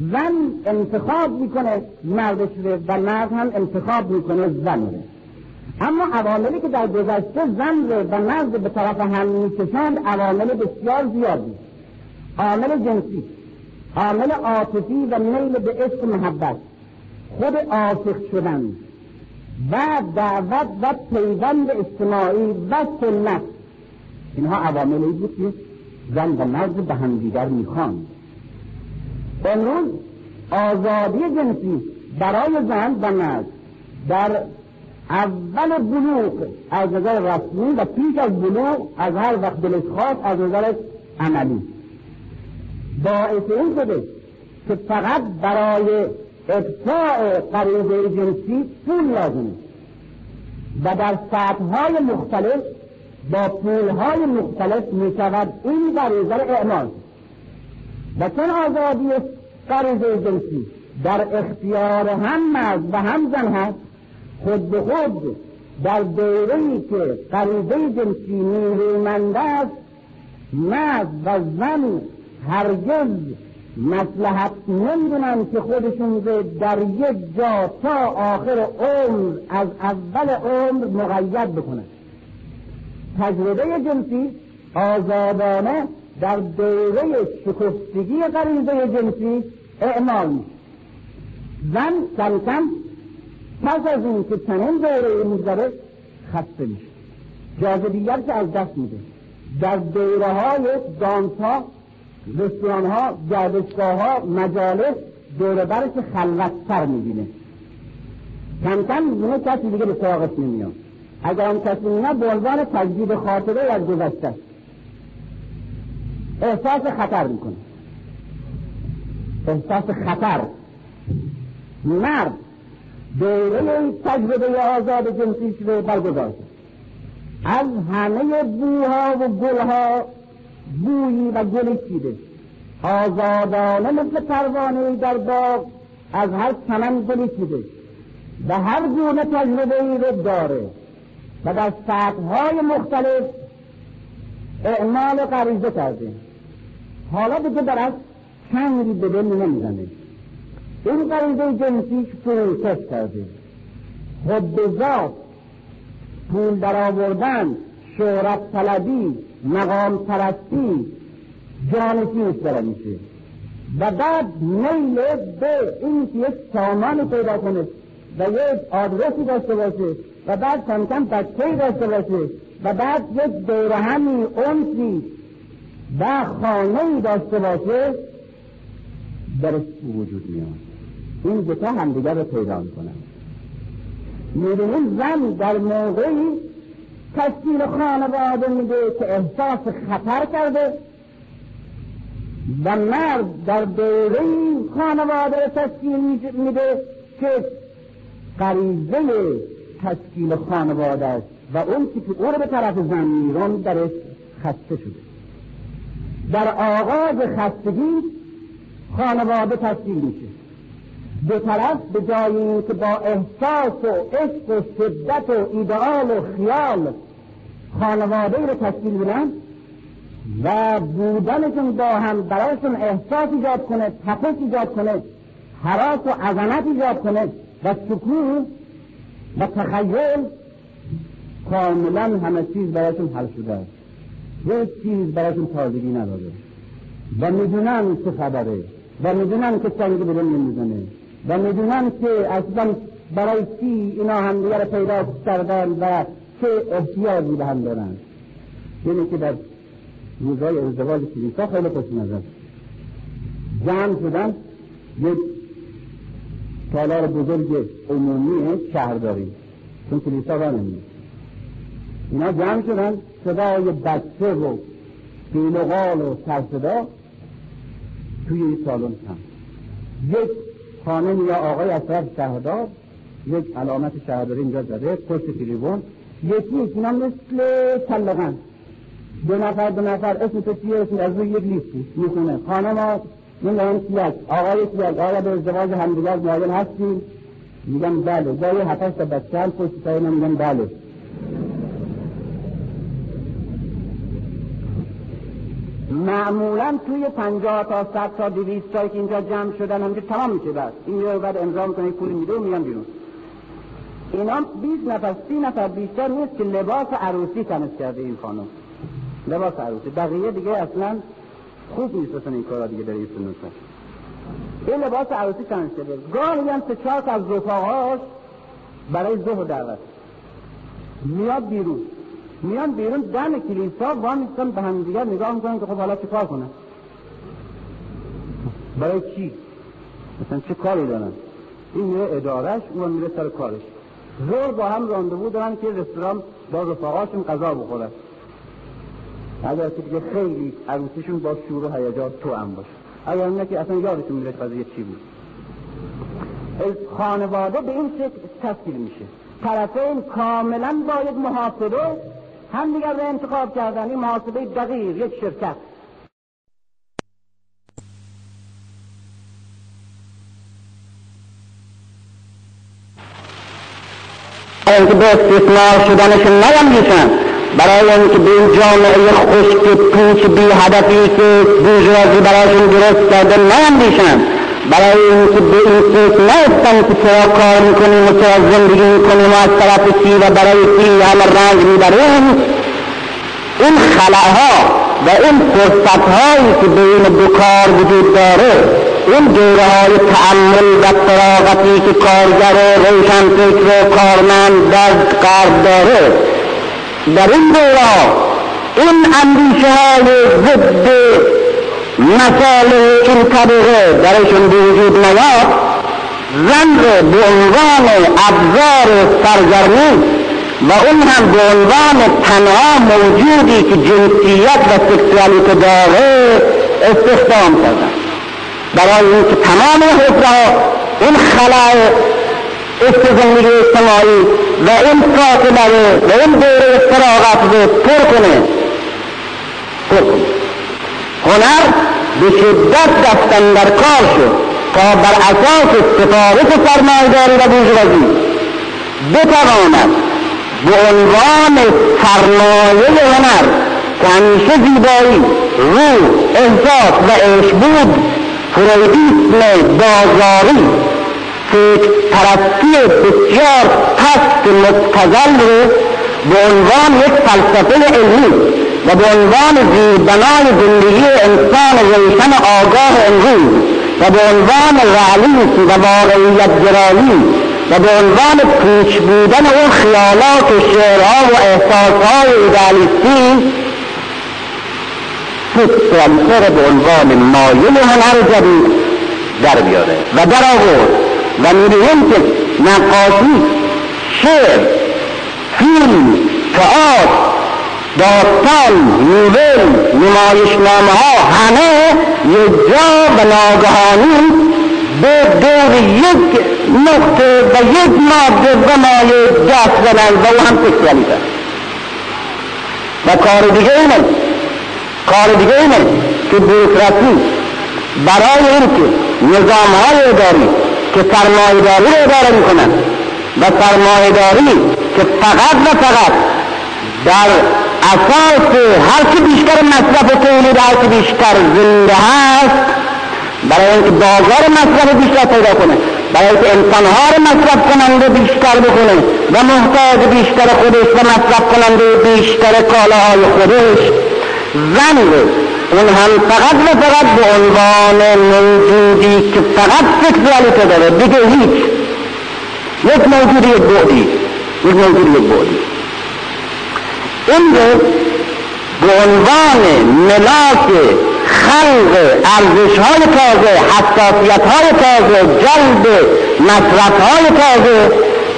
زن انتخاب می‌کنه مردش و مرد هم انتخاب می‌کنه زن رو. اما عواملی که در گذشته زن و مرد به طرف هم می‌کشند عوامل بسیار زیادی. عامل جنسی عامل عاطفی و میل به عشق محبت. خود عاشق شدن. و دعوت و پیوند اجتماعی و سنت. اینها عواملی بود که زن و مرد به همدیگر می‌خواند. امروز آزادی جنسی برای زن و مرد در اول بلوغ از نظر رسمی و پیش از بلوغ از هر وقت دلش خواست از نظر عملی. باعث این شده که فقط برای ابتاع غریزه جنسی پول لازمه و در سطحهای مختلف با پولهای مختلف می شود این غریزه را اعمال. و چون آزادی غریزه جنسی در اختیار هم مرد و هم زن هست خود به خود در ای که غریزه جنسی نیرومند است مرد و زن هرگز مسلحت نمی‌دونن که خودشون رو در یک جا تا آخر عمر از اول عمر مقید بکنن. تجربه جنسی آزادانه در دوره شکستگی غریزه جنسی اعمال میشه زن کم کم پس از این که چنین دوره میگذره خسته میشه. جاذبیت که از دست میده. در دوره های دانسها رستوران ها گردشگاه ها مجالس دوره برش خلوتتر می‌بینه. کم کم می‌بینه کسی دیگه به سراغش نمیاد. اگر هم کسی به عنوان تجدید خاطره از گذشته احساس خطر می‌کنه. احساس خطر. مرد دوره تجربه آزاد جنسیش رو برگزار از همه بوها و گلها بویی و گلی چیده. آزادانه مثل پروانه در باغ از هر چمن گلی چیده. و هر گونه تجربه ای رو داره. و در های مختلف اعمال غریزه کرده. حالا دیگه از چنگی به دل نمی‌زنه. این غریزه جنسیش فروکش کرده خود ذات پول در آوردن شهرت طلبی مقام پرستی جانشینش داره میشه. و بعد میل به این که یک سامان پیدا کنه و یک آدرسی داشته باشه و بعد کم کم بچه داشته باشه و بعد یک دورهمی اونسی و خانه داشته باشه درش وجود میاد. این دوتا همدیگر رو پیدا می‌کنن. می‌بینیم زن در موقعی تشکیل خانواده میده که احساس خطر کرده و مرد در دوره خانواده رو تشکیل میده که غریزه تشکیل خانواده است و اون که او رو به طرف زن میرون درش خسته شده. در آغاز خستگی خانواده تشکیل میشه. دو طرف به جای که با احساس و عشق و شدت و ایدئال و خیال خانواده رو تشکیل بدن و بودنشون با هم برایشون احساس ایجاد کنه تپش ایجاد کنه حراس و عظمت ایجاد کنه و سکون و تخیل کاملا همه چیز برایشون حل شده است. هیچ چیز برایشون تازگی نداره. و می‌دونن چه خبره و می‌دونن که سنگ به نمی‌زنه. و می‌دونن که اصلا برای چی اینا همدیگه رو پیدا کردن و چه احتیاجی به هم دارن. یعنی که در روزهای ازدواج کلیسا خیلی خوش نظر جمع شدن یک تالار بزرگ عمومی شهرداری چون کلیسا را نمید اینا جمع شدن صدای بچه و قیل و و سرصدا توی این سالن هم. یک خانم یا آقای از شهردار یک علامت شهرداری اینجا زده پشت تریبون. یکی اینا مثل کلغن دو نفر دو نفر اسم تو چیه؟ اسم از روی یک لیستی می‌خونه. خانم این کیک آقای کیک آیا به ازدواج همدیگر مایل هستی میگم بله. جای هفتش تا بچه هم پشت میگم بله. معمولا توی پنجاه تا صد تا دویست تایی که اینجا جمع شدن همجور تمام میشه بعد این یه بعد امضا می‌کنه پول میده و میان بیرون. اینا 20 نفر سی نفر بیشتر نیست که لباس عروسی تنس کرده این خانم. لباس عروسی. بقیه دیگه اصلا خوب نیست این کارا دیگه در این سنوسه این لباس عروسی تنس کرده. گاهی هم سه چهار از رفاقاش برای ظهر دعوت. میاد بیرون. میان بیرون دم کلیسا وا میستن به هم دیگر نگاه می‌کنن که خب حالا چه کار کنن؟ برای چی؟ مثلا چه کاری دارن؟ این میره ادارش اون میره سر کارش. زور با هم راندوو دارن که رستوران با رفاقاشون غذا بخورن. اگر که دیگه خیلی عروسیشون با شور و هیجان تو هم باشه. اگر نه که اصلا یادشون میره قضیه چی بود. خانواده به این شکل تشکیل میشه. طرفین کاملا با یک همدیگر رو انتخاب کردن این محاسبه دقیق یک شرکت اینکه به استثمار شدنشون میشن برای اینکه به این جامعه خشک پوچ بی هدفی که بوجوازی برایشون درست کرده نیندیشن برای اینکه به این فکر نیستن که چرا کار می‌کنیم و چرا زندگی می‌کنیم و از طرف سی و برای سی همه رنج می‌بریم این خلاها و این فرصت هایی که بین دو کار وجود داره این دوره های تعمل و فراغتی که کارگر روشن فکر و کارمند در قرد داره. در این دوره این اندیشه های ضد مسائل این طبقه درشون وجود نیاد زن رو به عنوان ابزار سرگرمی و اون هم به عنوان تنها موجودی که جنسیت و سکسوالیت داره استخدام کردن. برای اینکه تمام حجره این خلای زندگی اجتماعی و این فاصله و این دوره فراغت رو پر کنه. پر کنه. هنر به شدت دستن در کار شد تا بر اساس سفارش سرمایهداری و بورژوازی بتواند به عنوان سرمایه هنر که همیشه زیبایی روح احساس و عشق بود فرویدیسم بازاری فکر پرستی بسیار پست مستقل رو به عنوان یک فلسفه علمی و به عنوان زیربنای زندگی انسان روشن آگاه امروز و به عنوان رعلیت و واقعیت گرایی و به عنوان پوچ بودن اون خیالات و شعرها و احساسهای ایدالیستی سوسیالیسه به عنوان مایل هنر جدید در بیاره و در آورد و می‌بینیم که نقاشی شعر فیلم تئاتر داستان نوول نمایشنامه ها همه یک جا و ناگهانی به دور یک نقطه و یک ماده و مایه دست زنن و او هم سکسوالیته و کار دیگه اینه کار دیگه اینه که بروکراسی برای اینکه نظام های اداری که سرمایهداری رو اداره می‌کنن و سرمایهداری که فقط و فقط در اساس هر چه بیشتر مصرف تولید هر چه بیشتر زنده هست برای اینکه بازار مصرف بیشتر پیدا کنه برای اینکه انسانها رو مصرف کننده بیشتر بکنه و محتاج بیشتر خودش و مصرف کننده بیشتر کالاهای خودش. زن اون هم فقط و فقط به عنوان موجودی که فقط سکسوالیته داره دیگه هیچ. یک موجودی یک بعدی. یک موجودی یک این رو به عنوان ملاک خلق ارزش های تازه حساسیت های تازه جلب مصرف های تازه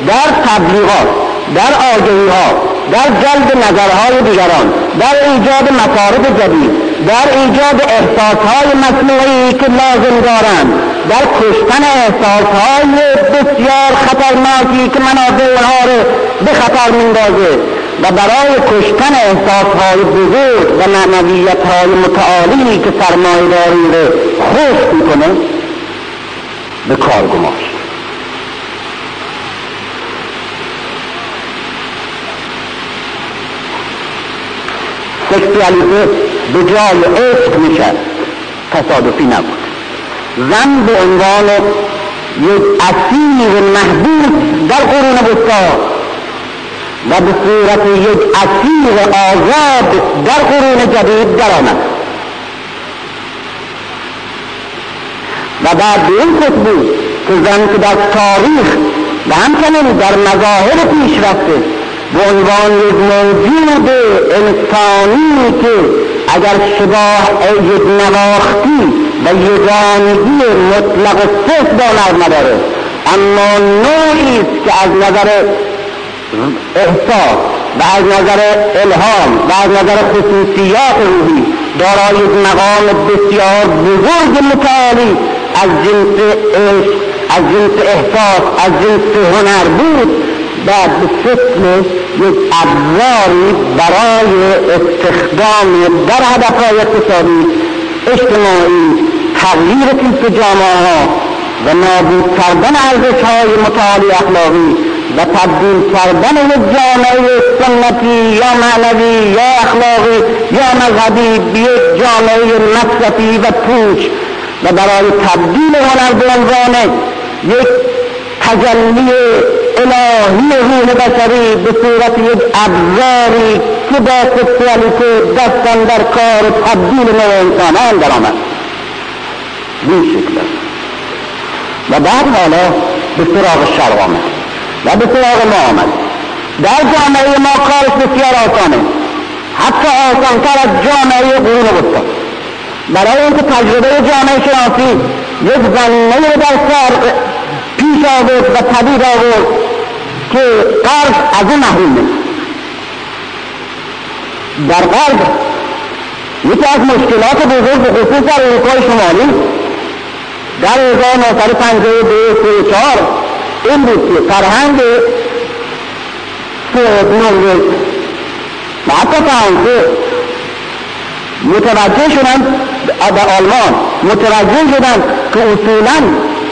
در تبلیغات در آگهی ها در جلب نظرهای دیگران در ایجاد مطارب جدید در ایجاد احساسهای مصنوعی که لازم دارند در کشتن احساسهای بسیار خطرناکی که منافع اونها رو به خطر میندازه و برای کشتن احساسهای بزرگ و معنویتهای متعالی که سرمایهداری رو خوش می‌کنه به کار گماشت سکسوالیته به جای عشق میشه تصادفی نبود. زن به عنوان یک اسیر محبوب در قرون بسیار و به صورت یک اسیر آزاد در قرون جدید درآمد. و بعد به این بود که زن که در تاریخ و همچنین در مظاهر پیش رفته به عنوان یک موجود انسانی که اگر شباه یک نواختی و یگانگی مطلق و صف با نداره اما نوعی است که از نظر احساس و از نظر الهام و از نظر خصوصیات روحی دارای مقام بسیار بزرگ متعالی از جنس عشق از جنس احساس از جنس هنر بود و به شکل یک ابزاری برای استخدام در هدفهای اقتصادی اجتماعی تغییر تیپ جامعه ها و نابود کردن ارزش های متعالی اخلاقی و تبدیل کردن یک جامعه سنتی یا معنوی یا اخلاقی یا مذهبی به یک جامعه مصرفی و پوچ. و برای تبدیل هنر به عنوان یک تجلی الهی روح بشری به صورت یک ابزاری که با سکسوالیته دستن در کار تبدیل نوع انسانان در آمد. این شکل و بعد حالا به سراغ شرق آمد. و به سراغ ما آمد. در جامعه ما کارش بسیار آسانه. حتی آسانتر از جامعه قرون وسطا برای اینکه تجربه جامعه شناسی یک زمینه در سر پیش آورد و پدید آورد که غرب از این محروم نیست. در غرب یکی از مشکلات بزرگ خصوص در اروپای شمالی در 1952 چهار این بود که فرهنگ نروژ و حتی متوجه شدن در آلمان متوجه شدن که اصولا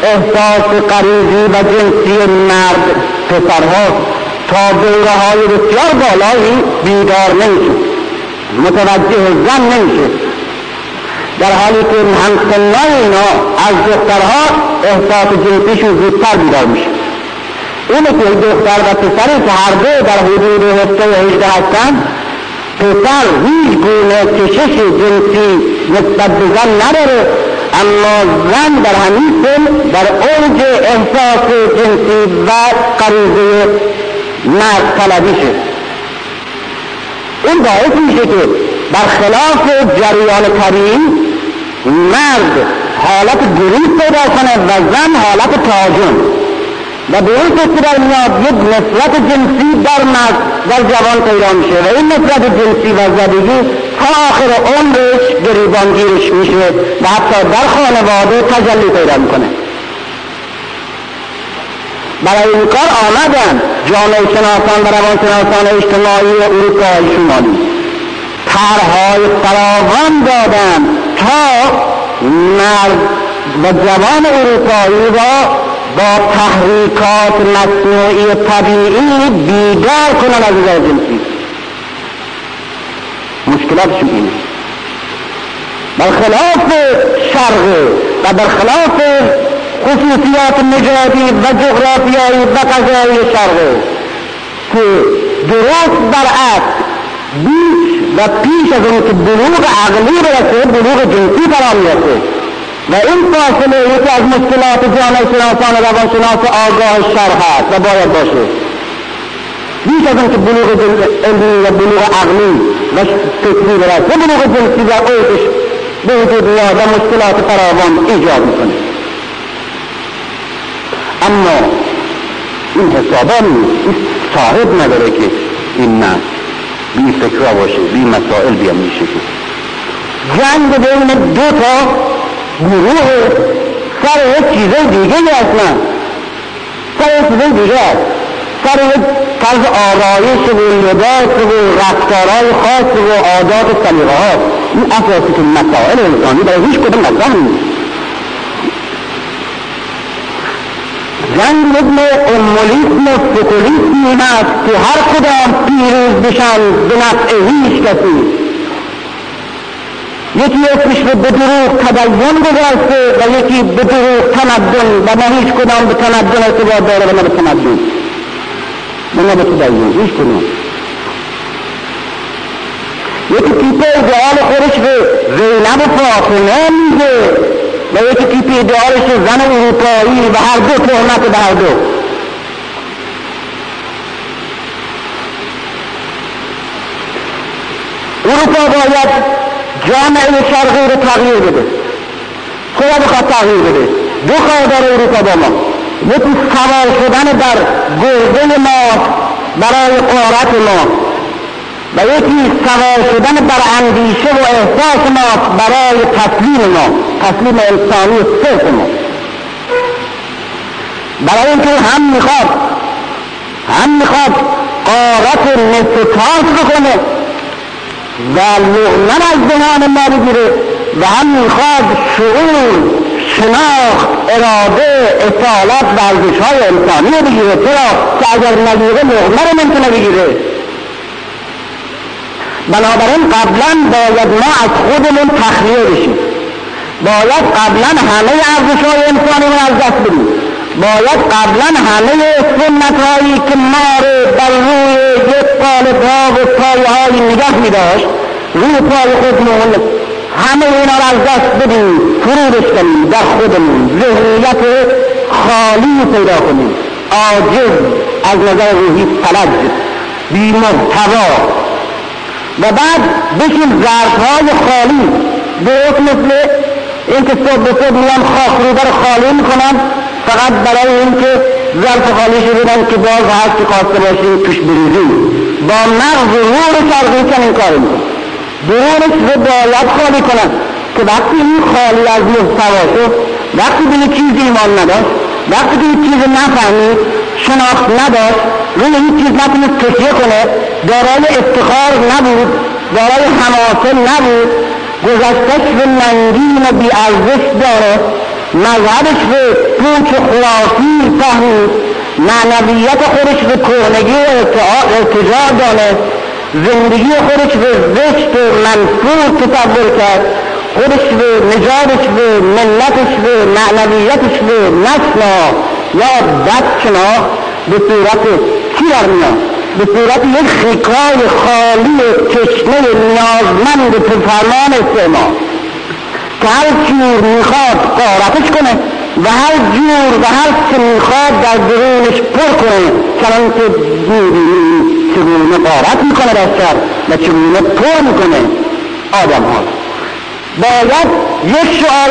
احساس قریبی و جنسی مرد پسرها تا دوره های بسیار بالایی بیدار نمیشه متوجه زن نمیشه. در حالی که همسنای اینا از دخترها احساس جنسیشون زودتر بیدار میشه. اینه که دختر و پسری که هر دو در حدود هفته و هجده هستن پسر هیچ گونه کشش جنسی نسبت به زن نداره اما زن در همین سن در اوج احساس جنسی و قریضه مرد طلبیشه این باعث میشه که برخلاف جریان کریم مرد حالت گریز پیدا کنه و زن حالت تاجم و به این در میاد یک نفرت جنسی در مرد در جوان پیدا میشه و این نفرت جنسی و زدگی تا آخر عمرش گریبانگیرش میشه و حتی در خانواده تجلی پیدا می‌کنه. برای این کار آمدن جامعه شناسان و روانشناسان اجتماعی اروپای شمالی طرحهای فراوان دادن تا مرد و جوان اروپایی را با تحریکات مصنوعی طبیعی بیدار کنن از نظر جنسی مشکلاتشون اینه. برخلاف شرق و برخلاف خصوصیات نژادی و جغرافیایی و قضایی شرق که درست برعکس بیش و پیش از اون که بلوغ عقلی برسه بلوغ جنسی فرا می‌رسه و این فاصله یکی از مشکلات جامعه شناسان و روانشناس آگاه شرح است و باید باشه. بیش از اینکه بلوغ علمی و بلوغ عقلی و فکری برد و بلوغ جنسی و اوجش به وجود و مشکلات فراوان ایجاد می‌کنه. اما این حسابا نیست صاحب نداره که این نه. بی فکر باشه بی مسائل بیان میشه جنگ بین دو تا گروه سر یک چیز دیگه اصلا سر یک چیز دیگه است. سر یک طرز آرایش و لباس و رفتارهای خاص و عادات و سلیقه ها این اساسی که مسائل انسانی برای هیچ کدوم مطرح نیست. جنگ یک امولیسم و فکولیسمی هست که هر کدام پیروز بشن به نفع هیچ کسی. یکی اسمش رو به دروغ تدین گذاشته و یکی به دروغ تمدن و ما هیچ کدام به تمدن ارتباط داره و نه به تمدن و نه به تدین هیچ کدام یکی تیپ ایدئال خودش به زینب فاطمه میگه و یکی تیپ ایدئالش زن اروپایی و هر دو تهمت به هر دو اروپا باید جامعه شرقی رو تغییر بده. خدا بخواد تغییر بده. دو داره اروپا با ما. یکی سوار شدن در گرده ما برای قارت ما. و یکی سوار شدن بر اندیشه و احساس ما برای تسلیم ما. تسلیم انسانی صرف ما. برای اینکه هم می‌خواد هم می‌خواد قارت نصف بکنه و لغمن از دهان ما بگیره و هم می‌خواد شعور شناخت اراده اصالت ورزش های انسانی رو بگیره. چرا؟ که اگر نگیره لغمه رو نمی‌تونه بگیره. بنابراین قبلا باید ما از خودمون تخلیه بشیم. باید قبلا همه ارزش های انسانی رو از دست بدیم. باید قبلا همه سنت هایی که ما رو بر روی یک قالب ها و پایه های نگه می داشت روی پای خودمون همه اینا رو از دست بدیم فرو کنیم در خودمون ذهنیت خالی پیدا کنیم. عاجز از نظر روحی فلج بی محتوا و بعد بشیم ظرفهای خالی. درست مثل اینکه صبح به صبح میان خاک رو خالی می‌کنن فقط برای اینکه ظرف خالی شدن که باز هست که خواسته باشیم توش بریزیم با مغز روح شرقی چنین کار می‌کنن درونش رو باید خالی کنن که وقتی این خالی از محتوا شد وقتی به یک چیز ایمان نداشت وقتی یک چیز نفهمید شناخت نداشت روی هیچ چیز نتونست تکیه کنه دارای افتخار نبود دارای حماسه نبود گذشتش به ننگین و بیارزش داره. مذهبش به پوچ خرافی فهمید. معنویت خودش به کهنگی و ارتجاع دانست زندگی خودش به زشت و منفور تصور کرد. خودش به نجابش به ملتش به معنویتش به نسنا یا بد شناخت به صورت کی در میاد؟ به صورت یک خیکای خالی چشمه نیازمند فرمان استعمال که هر جور می‌خواد قارتش کنه و هر جور و هر چه می‌خواد در درونش پر کنه. چنان که چگونه قارت می‌کنه در سر و چگونه پر می‌کنه. آدم ها. باید یک شعار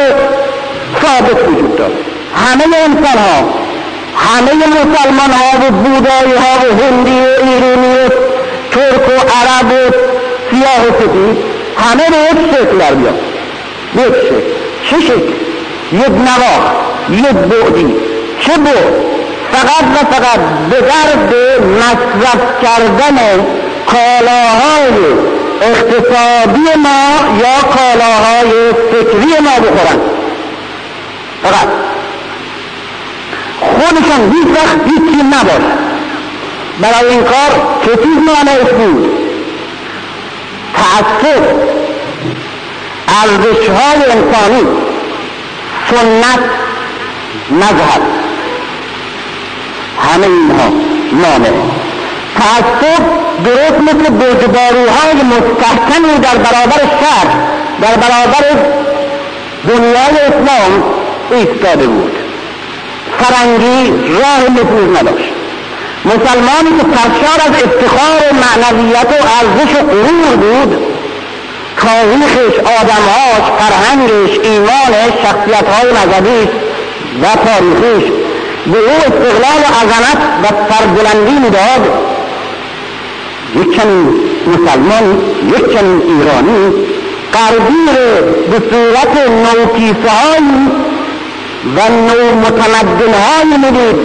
ثابت وجود داره. همه انسان ها همه مسلمان ها و بودایی ها و هندی و ایرانی و ترک و عرب و سیاه و سفید همه به یک شکل در بیاد یک شکل چه شکل یک نواخ یک بعدی چه بود فقط و فقط به درد مصرف کردن کالاهای اقتصادی ما یا کالاهای فکری ما بخورن فقط خودشان هیچ وقت هیچی نباشه برای این کار چیز مانعش بود تعصب ارزشهای انسانی سنت مذهب همه اینها مانع. تعصب درست مثل برجباروهای مستحکمی در برابر شر در برابر دنیای اسلام ایستاده بود. فرنگی راه نفوذ نداشت. مسلمانی که سرشار از افتخار معنویت و ارزش و غرور بود تاریخش آدمهاش فرهنگش ایمانش شخصیتهای مذهبیش و تاریخیش. به او استقلال و عظمت و سربلندی می‌داد یک چنین مسلمان یک چنین ایرانی غربی به صورت نوکیسه و نو متمدن های می‌دید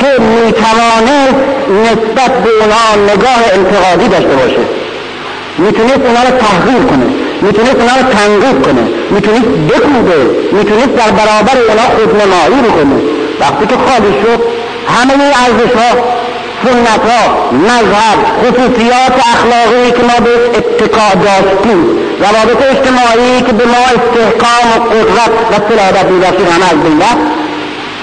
که می‌توانست نسبت به اونا نگاه انتقادی داشته باشه. می‌تونست اونا رو تحقیر کنه می‌تونست اونا رو تنقیب کنه می‌تونست بکوبه می‌تونست در برابر اونا خودنمایی بکنه وقتی که خالی شد همه ارزش ها سنت ها مذهب خصوصیات اخلاقی که ما به اتقا داشتیم روابط اجتماعی که به ما استحکام و قدرت و سلادت میداشتیم همه از بین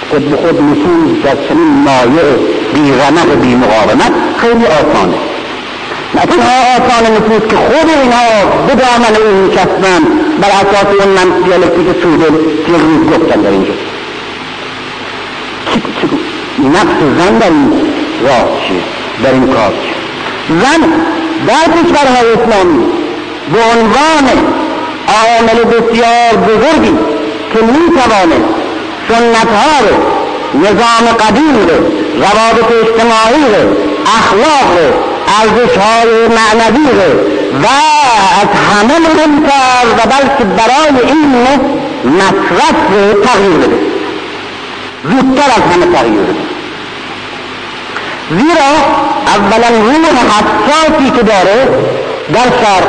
خود به خود نفوذ در چنین مایع بیغمق و بیمقاومت خیلی آسانه. نه تنها آسان نفوذ که خود اینها به دامن او میچسبن. بر اساس اون من دیالکتیک سوده که روز گفتم در اینجا. نفس زن در این راه چیه؟ در این کار زن در کشورهای اسلامی به عنوان عامل بسیار بزرگی که می‌توانه سنتها رو نظام قدیم رو روابط اجتماعی رو اخلاق ارزش های معنوی و از همه مهمتر و بلکه برای این مصرف رو تغییر بده. زودتر از همه تغییر بده. زیرا اولا روح حساسی که داره در شر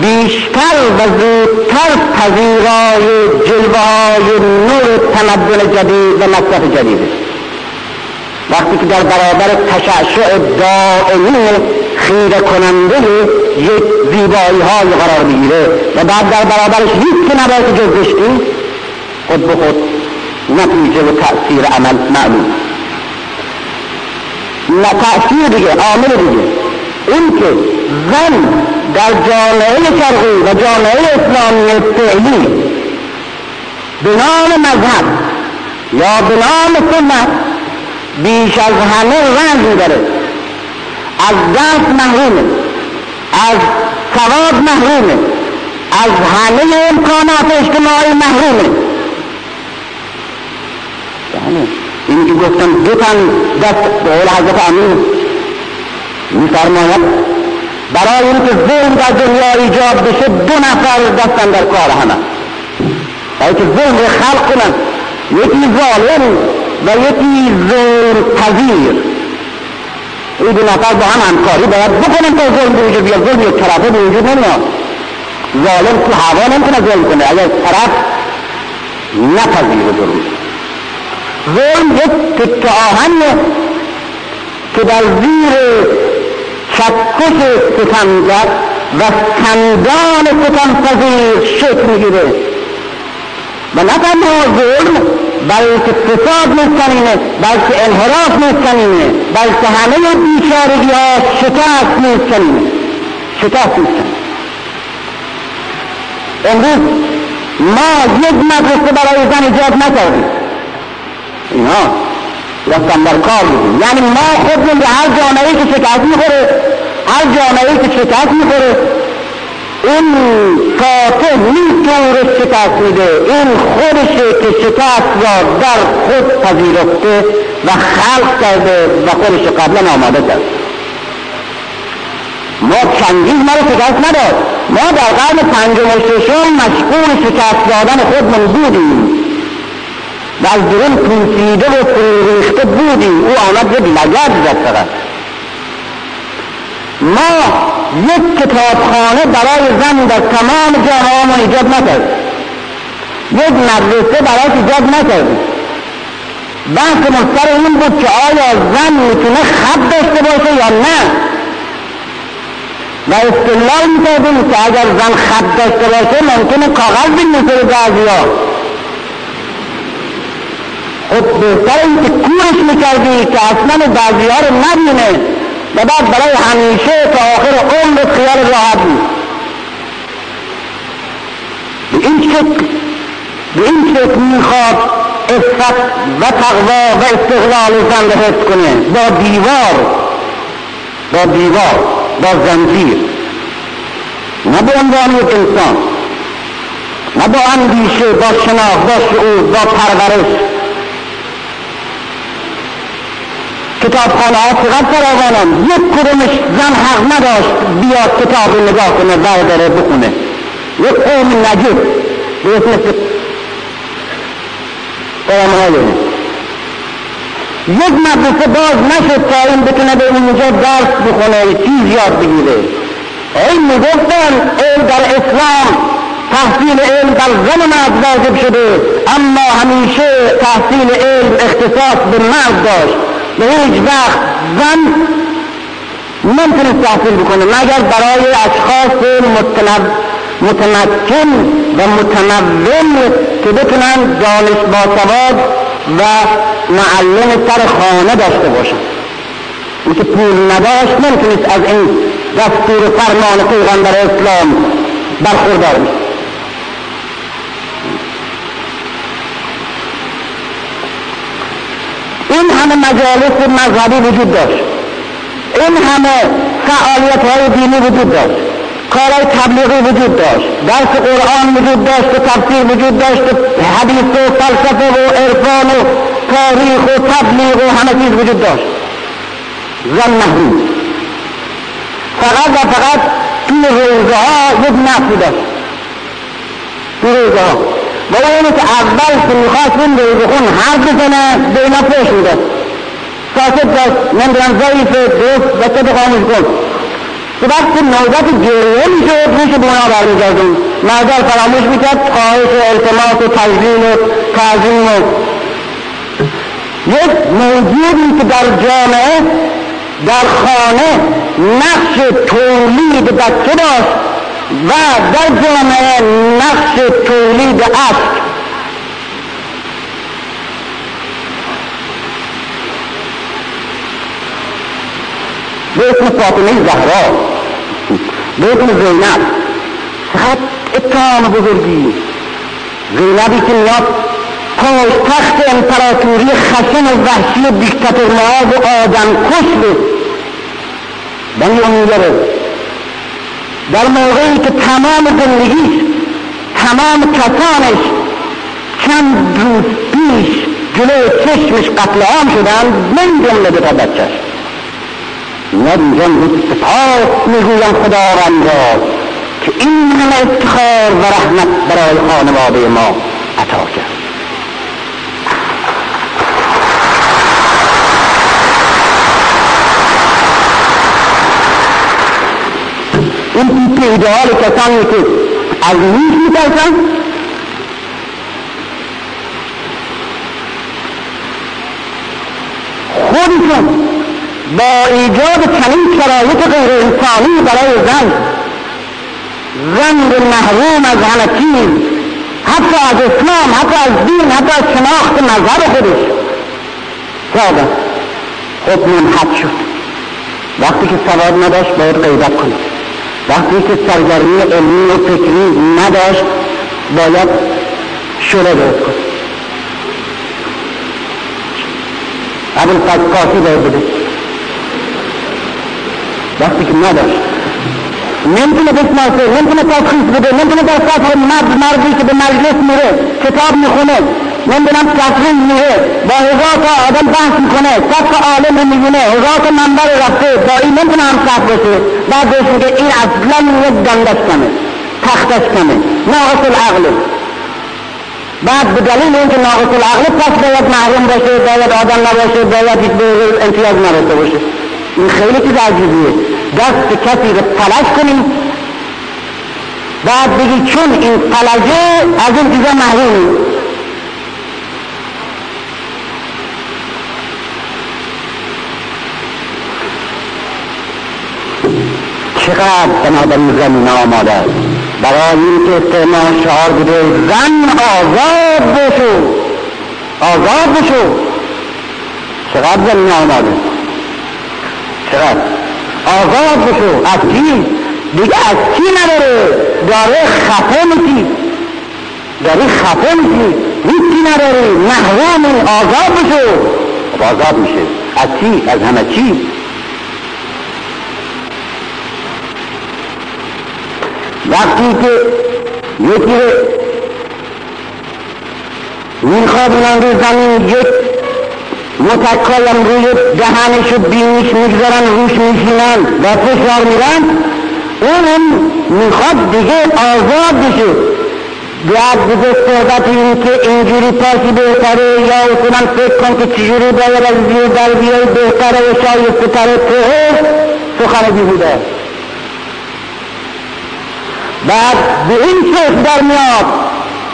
بیشتر و زودتر پذیرای جلوه های نور تمدن جدید و مصرف جدید وقتی که در برابر تشعشع دائمی خیره کننده یک زیبایی های قرار بگیره و بعد در برابرش هیچ که نباید جز خود به خود نتیجه و تأثیر عمل معلوم. نه تأثیر دیگه عامل دیگه. این که زن در جامعه شرقی و جامعه اسلامی فعلی به نام مذهب یا به نام سنت بیش از همه رنج داره. از دست محرومه. از ثواب محرومه. از همه امکانات اجتماعی محرومه. یعنی این که گفتم دو تن دست به قول حضرت امین میفرماید برای اینکه ظلم در دنیا ایجاد بشه دو نفر دستن در کار همه. برای که ظلم خلق کنن. یکی ظالم و یکی ظلم پذیر این دو نفر با هم همکاری باید بکنن تا ظلم به وجود بیاد. ظلم یک طرفه به وجود نمیاد. ظالم تو هوا نمی‌تونه ظلم کنه. اگر طرف نپذیره ظلم ظلم یک تکه آهنه که در زیر چکش ستمگر و سندان ستمپذیر شکل می‌گیره. و نه تنها ظلم بلکه فساد نیستنینه بلکه انحراف نیستنینه بلکه همه بیچارگی ها شکست نیستنینه شکست نیستن امروز ما یک مدرسه برای زن ایجاد نکردیم. اینا رفتن در کار بودیم یعنی ما خودمون به هر جامعه که شکست می‌خوره هر جامعه که شکست می‌خوره این فاتح می‌تونه شکست میده این خودشه که شکست را در خود پذیرفته و خلق کرده و خودش قبلا آماده کرد. ما چندین ما رو شکست نداد. ما در قرن پنجم و ششم مشغول شکست دادن خودمون بودیم. و از درون پوسیده و فروریخته بودیم. او آمد یک لگد زد فقط ما یک کتابخانه برای زن در تمام ما ایجاد نکرد یک مدرسه برای ایجاد نکرد بحث مستر این بود که آیا زن می‌تونه خط داشته باشه یا نه؟ و استدلال می‌کردیم که اگر زن خط داشته باشه ممکنه کاغذ بنویسه بعضیا. خب بهتر این که کورش می‌کردی که اصلا بعضیها رو نبینه. و بعد برای همیشه تا آخر عمر خیال راحت بود. به این شکل به این شکل می‌خواد افت و تقوا و استقلال زن حفظ کنه. با دیوار با دیوار با زنجیر. نه به عنوان یک انسان نه با اندیشه با شناخت با شعور با پرورش. کتابخانه ها چقدر فراوانم یک کدومش زن حق نداشت بیاد کتاب نگاه کنه برداره بخونه. یک قوم نجیب. به اسم قوم یک مدرسه باز نشد تا این بتونه به اونجا درس بخونه چیز یاد بگیره. این می‌گفتن علم در اسلام تحصیل علم در زن مرد واجب شده اما همیشه تحصیل علم اختصاص به مرد داشت. به هیچ وقت زن نمی‌تونست تحصیل بکنه مگر برای اشخاص متمکن و متمول که بتونن دانش باسواد و معلم سر خانه داشته باشن. این که پول نداشت نمی‌تونست از این دستور فرمان پیغمبر اسلام برخوردار این همه مجالس مذهبی وجود داشت. این همه فعالیت های دینی وجود داشت. کارهای تبلیغی وجود داشت. درس قرآن وجود داشت و تفسیر وجود داشت حدیث و فلسفه و عرفان و تاریخ و تبلیغ و همه چیز وجود داشت. زن محروم. فقط و فقط توی روزه ها یک نفی داشت توی روزه ها و اونی که اول که می‌خواست این روزه خون حرف بزنه به اینا پوش می‌داد ساکت داشت نمی‌دونم ضعیف دوست بچه بخوامش کن که وقتی نوبت گریه می‌شد روش بنا برمیگردیم. مردر فراموش می‌کرد خواهش و التماس و تجلیل و تعظیم و یک موجودی که در جامعه در خانه نقش تولید بچه داشت. و در جامعه نقش تولید است. به اسم فاطمه زهرا به اسم زینب چقدر اتهام بزرگی. زینبی که میاد تخت امپراتوری خشن و وحشی دیکتاتور و آدم کش بود. بنی امیره در موقعی که تمام زندگیش تمام کسانش چند روز پیش جلوی چشمش قتل عام شدن من جمله تا بچهش اینجا سپاس می‌گویم خداوند را که این همه افتخار و رحمت برای خانواده ما عطا کرد. این تیپ ایدئال کسانی که از نیش میترسن؟ خودشون با ایجاد چنین شرایط غیر انسانی برای زن زن محروم از همه چیز حتی از اسلام حتی از دین حتی از شناخت مذهب خودش. کردن خب منحط شد. وقتی که سواد نداشت باید غیبت کنه. وقتی که سرگرمی علمی و فکری نداشت باید شله درست کنه. ابوالفضل کافی باید بده. وقتی که نداشت. نمی‌تونه بشناسه نمی‌تونه تشخیص بده نمی‌تونه در سطح مرد مردی که به مجلس میره کتاب می‌خونه نمی‌دونم تفریح میره با هزار تا آدم بحث می‌کنه. صد تا عالم می‌بینه. هزار تا منبر رفته. با این نمی‌تونه هم صف بشه بعد بهش میگه این اصلا یک گندش کمه. تختش کمه. ناقص العقله بعد به دلیل اینکه ناقص العقله پس باید محروم باشه باید آدم نباشه باید هیچ امتیاز نداشته باشه. این خیلی چیز عجیبیه. دست کسی رو فلج کنیم بعد بگی چون این فلجه از این چیزا محرومی چقدر بنابراین زمین آماده است برای اینکه استعمال شعار بوده زن آزاد بشو. آزاد بشو. چقدر زمین آماده چقدر؟ آزاد بشو. از کی؟ دیگه از کی نداره؟ داره خفه میشی. داری خفه میشی. هیچی نداری محرومی آزاد بشو. خب آزاد میشه. از چی از همه چی؟ وقتی که یکی می‌خواد اونم رو زمین یک متکایم روی دهنش و بینیش می‌گذارن روش میشینن و فشار میرن اون می‌خواد دیگه آزاد بشه. بعد دیگه صحبت این که اینجوری پاسی بهتره یا اصولا فکر کن که چجوری باید از زیر در بیای بهتره و شایسته تره تو سخن بیهوده بعد به این چشم در میاد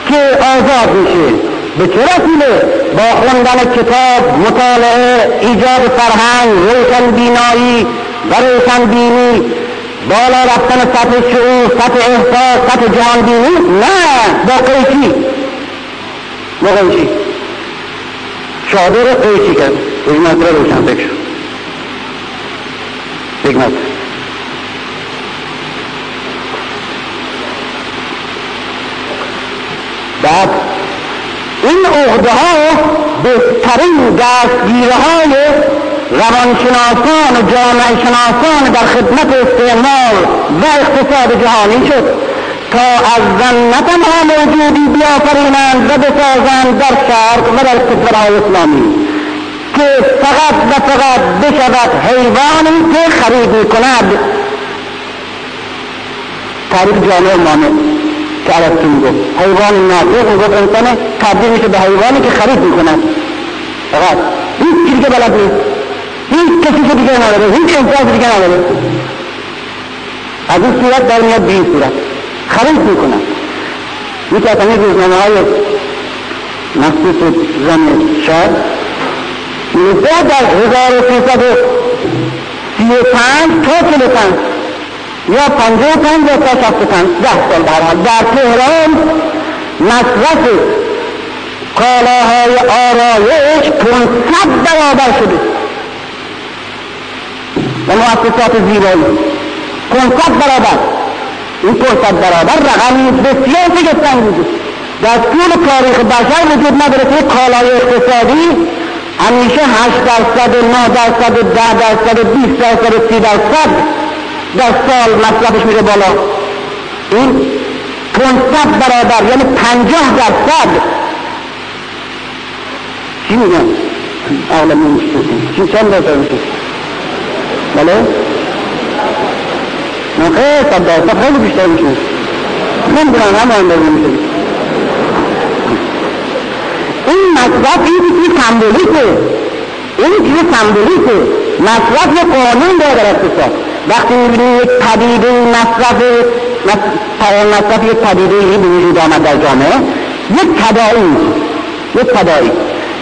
که آزاد میشه. به چه رسیله با خوندن کتاب مطالعه ایجاد فرهنگ روشن بینایی و روشن بینی. بالا رفتن سطح شعور سطح احساس سطح جهان بینی؟ نه. با قیچی با قیچی شادر قیچی کرد. یک مطلب روشن فکر یک مطلب بعد این عهده ها بهترین دستگیره های روانشناسان و جامعه شناسان در خدمت استعمار و اقتصاد جهانی شد تا از زن تنها موجودی بیافرینند و بسازند در شرق و در کشورهای اسلامی که فقط و فقط بشود حیوانی که خرید می‌کند. تاریخ جامعه مانه که عربتون می‌گفت حیوان ناطق می‌گفت انسان تبدیل میشه به حیوانی که خرید می‌کند. فقط هیچ چیزی که بلد نیست. هیچ کسی که دیگه نداره. هیچ امتیاز دیگه نداره. از این صورت در میاد به این صورت. خرید می‌کنن یکی از همین روزنامه های مخصوص زن شهر نوزده در هزار و سیصد و سی و پنج تا چلو پنج یا پنجه و پنج یا تا شست و پنج ده سال در حال در تهران مصرف کالاهای آرایش پونصد برابر شده. و مؤسسات زیبایی پونصد برابر. این پونصد برابر رقمی بسیار شگفتانگیزه در طول تاریخ بشر وجود نداره که کالای اقتصادی همیشه هشت درصد نه درصد ده درصد بیست درصد سی درصد در سال مصرفش میره بالا. این پونصد برابر یعنی پنجاه درصد. چی میگن؟ اغلب نمیشه چی چند درصد میشه؟ بله؟ خیلی صد درصد. خیلی بیشتر میشه. نمی‌دونم همه اندازه میشه این مصرف این چیزی سمبولیکه. این چیز سمبولیکه. مصرف یه قانون داره در اقتصاد. وقتی یک پدیده مصرف مصرف یک پدیده به وجود آمد در جامعه یک تداعی یک تداعی.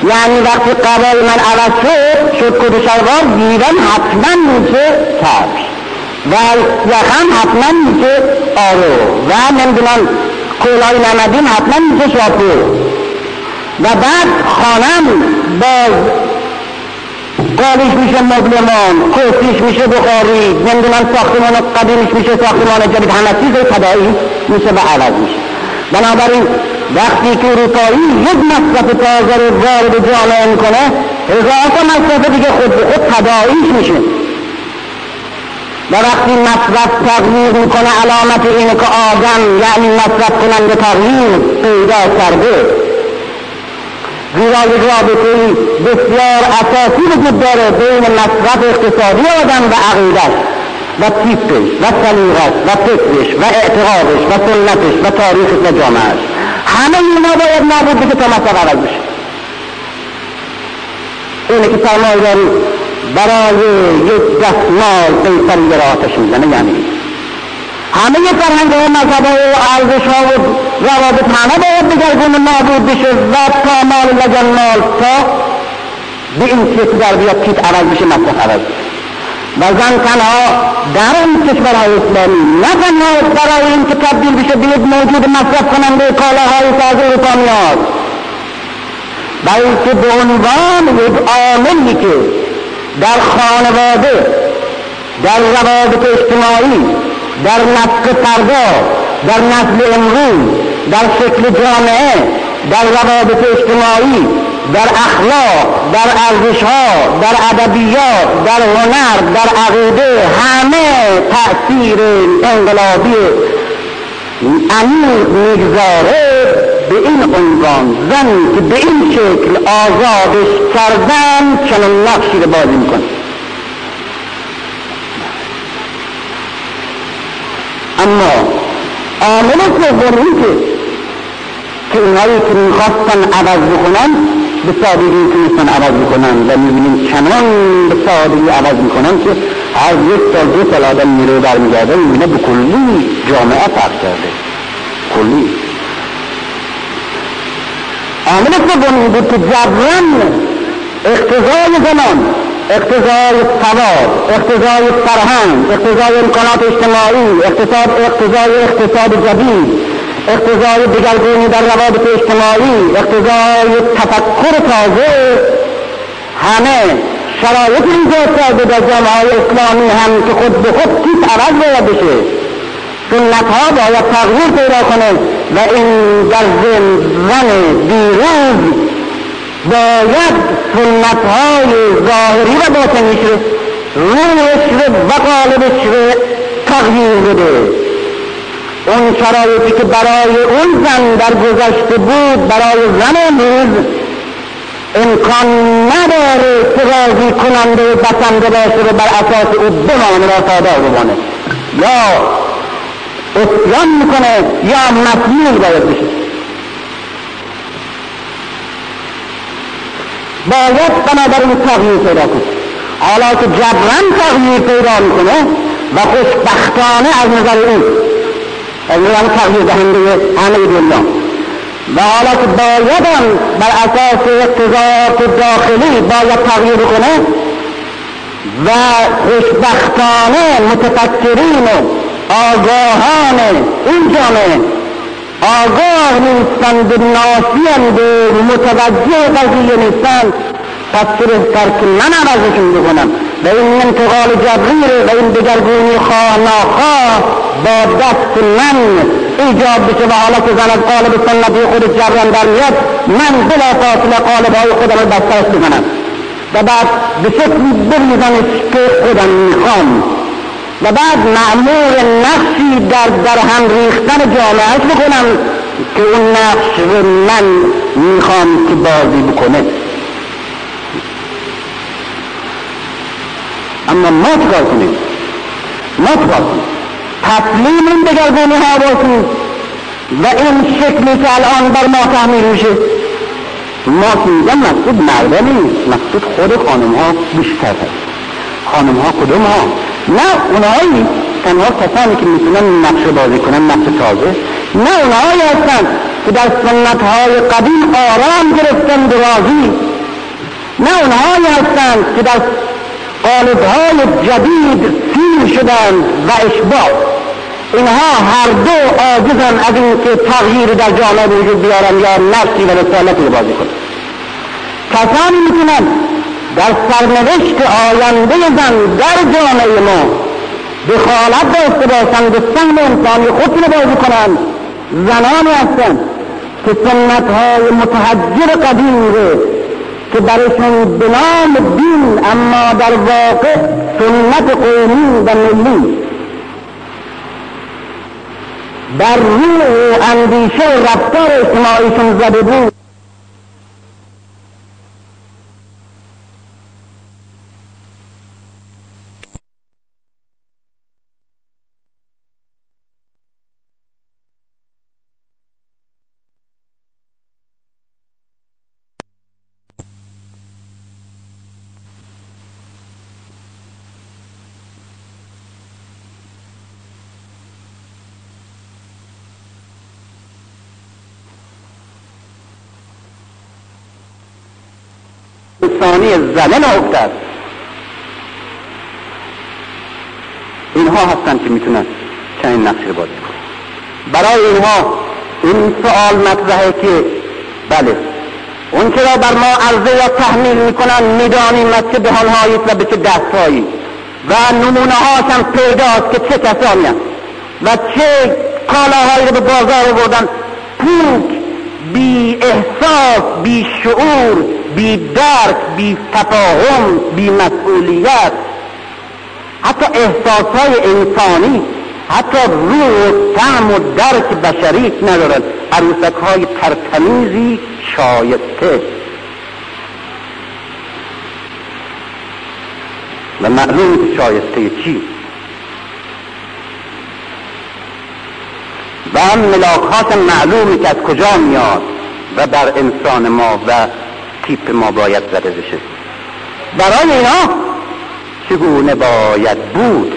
یعنی وقتی قبای من عوض شد شد کد شلوار دیدن حتما میشه کفش و یخم حتما میشه آرو. و نمی‌دونم کولای نمدین حتما میشه شاپو و بعد خانم باز قالیش میشه مبلمان کرسیش میشه بخاری نمی‌دونم ساختمان قدیمش میشه ساختمان جدید همه چیز تدایی میشه و عوض میشه. بنابراین وقتی که اروپایی یک مصرف تازه رو وارد جامعه می‌کنه هزار تا مصرف دیگه خود به خود تداعیش میشه. و وقتی مصرف تغییر می‌کنه علامت اینه که آدم یعنی مصرف کننده تغییر پیدا کرده. زیرا یک رابطه بسیار اساسی وجود داره بین مصرف اقتصادی آدم و عقیدش و تیپش و سلیقش و فکرش و اعتقادش و سنتش و تاریخش و جامعهش. همه اینا باید نابود بشه تا مصرف عوض بشه. اینه که سرمایهداری برای یک دستمال قیصری را آتش می‌زنه یعنی همه فرهنگ ها مذهب و ارزش ها و روابط همه باید دگرگون نابود بشه و تا مال لگن مال تا به این شکل در بیاد کیت عوض بشه مصرف عوض و زن تنها در این کشورهای اسلامی نه تنها برای این که تبدیل بشه به یک موجود مصرف کننده کالاهای از اروپا میاد بلکه به عنوان یک عاملی که در خانواده در روابط اجتماعی در نسق فردا در نسل امروز در شکل جامعه در روابط اجتماعی در اخلاق در ارزشها در ادبیات در هنر در عقیده همه تأثیر انقلابی عمیق می‌گذاره به این عنوان. زن که به این شکل آزادش کردن چنین نقشی رو بازی می‌کنه اما عامل سومی که که اونهایی که می‌خواستن عوض بکنن به سادگی تونستن عوض بکنن. و می‌بینیم چنان به سادگی عوض می‌کنن که هر یک سال دو سال آدم میره برمیگرده می‌بینه به کلی جامعه فرق کرده. کلی. عامل سومی بود که جبران اقتضای زمان اقتضای سواد اقتضای فرهنگ اقتضای امکانات اجتماعی اقتصاد اقتضای اقتصاد جدید اقتضای دگرگونی در روابط اجتماعی اقتضای تفکر تازه همه شرایط ایجاد کرده در جامعه اسلامی هم که خود به خود کیس عوض باید بشه. سنت ها باید تغییر پیدا کنه و این در زن دیروز باید سنت های ظاهری و باطنیش رو رویش رو و قالبش رو تغییر بده. اون شرایطی که برای اون زن در گذشته بود برای زن امروز امکان نداره راضی کننده و بسنده باشه و بر اساس او بمانه و ساده بمانه. یا اسیان می‌کنه یا مسئول باید بشه. باید بنابراین تغییر پیدا کنه. حالا که جبران تغییر پیدا می‌کنه و خوشبختانه از نظر او از نظر تغییر دهنده همه دنیا. و حالا که بایدم بر اساس اقتضاعات داخلی باید تغییر کنه و خوشبختانه متفکرین و آگاهان این جامعه آگاه نیستند ناسیند متوجه قضیه نیستند پس بهتر که من عوضشون بکنم. و این انتقال جبری و این دگرگونی خواه ناخواه با دست من ایجاب بشه و حالا که زن از قالب سنتی خود جبران در میاد من بلا فاصله قالب های خودم رو بسترش بزنم و بعد به شکلی بریزنش که خودم می‌خوام. و بعد معمور نقشی در در هم ریختن جامعهش بکنم که اون نقش رو من می‌خوام که بازی بکنه. اما ما چکار کنیم؟ ما چکار کنیم؟ تسلیم این دگرگونی ها باشیم و این شکلی که الان بر ما تحمیل میشه. ما که میگم مقصود مرده نیست مقصود خود خانم ها بیشتر هست خانم ها کدوم ها نه اونهایی تنها کسانی که می‌تونن نقش بازی کنن نقش تازه. نه اونهایی هستن که در سنت های قدیم آرام گرفتن درازی نه اونهایی هستند که در قالب های جدید سیر شدن و اشباه اینها هر دو عاجزن از اینکه تغییر در جامعه وجود بیارن یا نفسی و رسالتی بازی کنن. کسانی می‌تونن در سرنوشت آینده زن در جامعه ما دخالت داشته باشند و سهم انسانی خود بازی کنند. زنانی هستند که سنت های متحجر قدیم رو که برشون به نام دین اما در واقع سنت قومی و ملی. در روح و اندیشه و رفتار اجتماعیشون زده بود. انسانی زنه نهفته است اینها هستن که می‌تونن چنین نقشی رو بازی کنن. برای اینها این سوال مطرحه که بله اون که را بر ما عرضه یا تحمیل می‌کنن می‌دانیم از چه دهانهایی و به چه دستهایی؟ و نمونه هاشم پیداست که چه کسانی و چه کالاهایی رو به بازار بردن پوک بی احساس بی شعور بی درک بی تفاهم بی مسئولیت. حتی احساسهای انسانی حتی روح و طعم و درک بشری ندارد عروسک های ترتمیزی شایسته. و معلوم شایسته چی؟ و ملاک معلومی که از کجا میاد و بر انسان ما و تیپ ما باید زده بشه. برای اینا؟ چگونه باید بود؟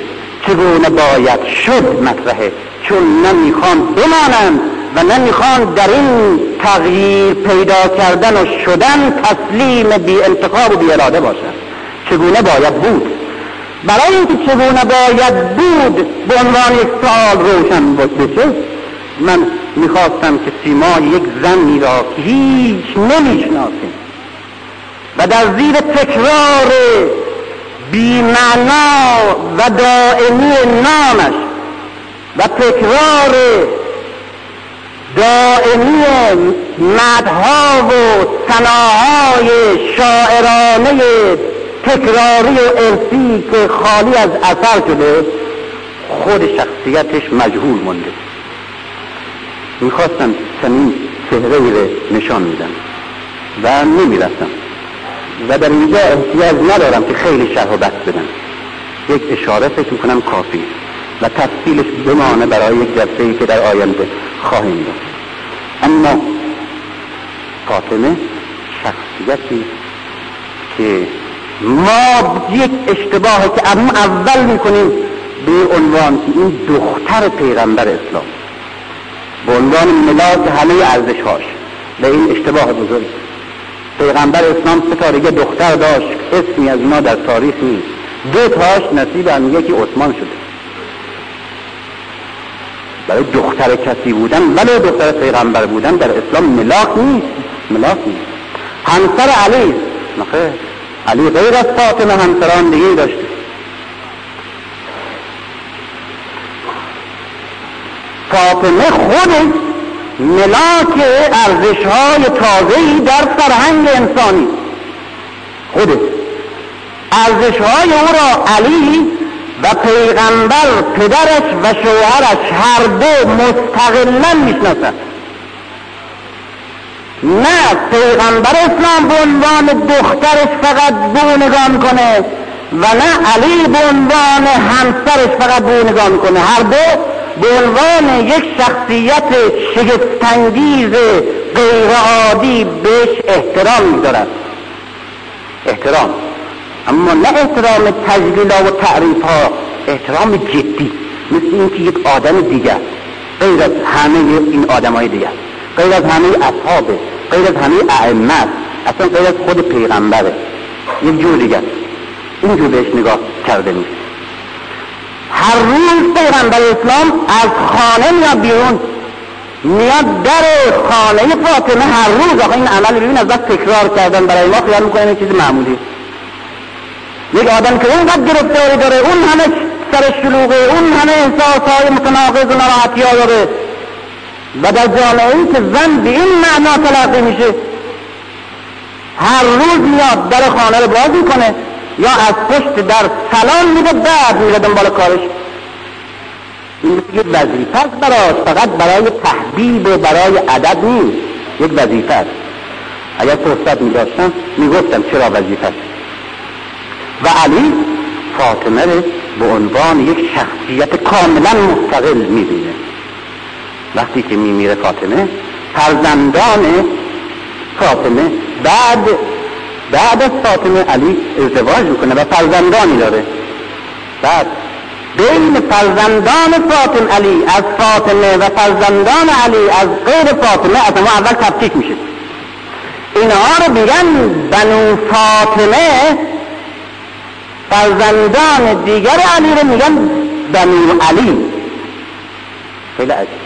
چگونه باید شد مطرحه؟ چون نمی‌خوان بمانند و نمی‌خوان در این تغییر پیدا کردن و شدن تسلیم بی انتخاب و بی اراده باشند. چگونه باید بود؟ برای اینکه چگونه باید بود به عنوان یک سوال روشن بشه من می‌خواستم که سیما یک زنی را که هیچ نمی‌شناسیم. و در زیر تکرار بیمعنا و دائمی نامش و تکرار دائمی مدها و سناهای شاعرانه تکراری و ارسی که خالی از اثر شده خود شخصیتش مجهول مونده می‌خواستم چنین چهره رو نشان میدم و نمی‌رسم و در اینجا احتیاج ندارم که خیلی شرح و بس بدم. یک اشاره فکر می‌کنم کافی و تفصیلش بمانه برای یک جلسه ای که در آینده خواهیم داشت. اما فاطمه شخصیتی که ما یک اشتباهی که اول می‌کنیم به عنوان که این دختر پیغمبر اسلام به عنوان ملاک همه ارزش هاش به این اشتباه بزرگ پیغمبر اسلام سه یه دختر داشت اسمی از اینا در تاریخ نیست. دو تاش نصیب هم یکی عثمان شده. برای دختر کسی بودن ولی دختر پیغمبر بودن در اسلام ملاک نیست. ملاک نیست. همسر علی نخیر علی غیر از فاطمه همسران دیگه داشته. فاطمه خودش ملاک ارزش های تازهی در فرهنگ انسانی. خودش ارزش های او را علی و پیغمبر پدرش و شوهرش هر دو مستقلا می‌شناسند نه پیغمبر اسلام به عنوان دخترش فقط به نگاه کنه و نه علی به عنوان همسرش فقط به نگاه کنه. هر دو به عنوان یک شخصیت شگفتانگیز غیرعادی بهش احترام میدارد. احترام. اما نه احترام تجلیل و تعریف ها احترام جدی مثل اینکه یک آدم دیگر غیر از همه این آدم های دیگر غیر از همه اصحابه غیر از همه ائمه اصلا غیر از خود پیغمبره یک جور دیگر. اینجور بهش نگاه کرده نیست. هر روز پیغمبر اسلام از خانه میاد بیرون. میاد در خانه فاطمه هر روز. آقا این عمل ببین از تکرار کردن برای ما خیال می‌کنه این چیز معمولی. یک آدم که اونقدر گرفتاری داره اون همه سر شلوغه اون همه احساس های متناقض و نراحتی ها داره. و در جامعه ای که زن به این معنا تلقی میشه هر روز میاد در خانه رو باز می‌کنه. یا از پشت در سلام میده بعد میره دنبال کارش. یک وظیفه است براش فقط برای تحبیب و برای عدد نیست. یک وظیفه است. اگر فرصت میداشتم می‌گفتم چرا وظیفه است. و علی فاطمه رو به عنوان یک شخصیت کاملا مستقل می‌بینه. وقتی که میمیره فاطمه فرزندان فاطمه بعد بعد از فاطمه علی ازدواج می‌کنه و فرزندانی داره. بعد بین فرزندان فاطمه علی از فاطمه و فرزندان علی از غیر فاطمه از ما اول تفکیک میشه. اینها رو میگن بنو فاطمه. فرزندان دیگر علی رو میگن بنو علی. خیلی عجیب.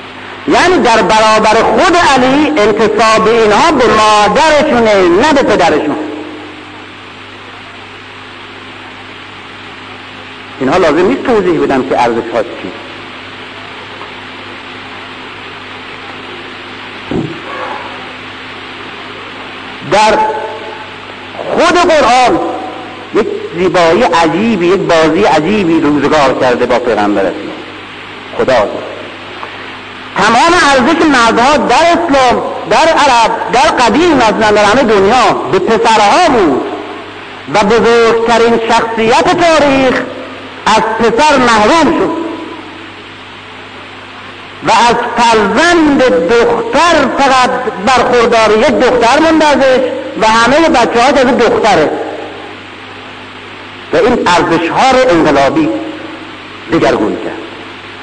یعنی در برابر خود علی انتصاب اینها به مادرشونه نه به پدرشون اینها لازم نیست توضیح بدم که ارزش ها چی. در خود قرآن یک زیبایی عجیبی یک بازی عجیبی روزگار کرده با پیغمبر اسلام. خدا تمام ارزش مردها در اسلام در عرب در قدیم از در همه دنیا به پسرها بود و بزرگترین شخصیت تاریخ از پسر محروم شد. و از فرزند دختر فقط برخوردار یک دختر مونده و همه بچه ها از دختره. و این ارزش ها رو انقلابی دگرگون کرد.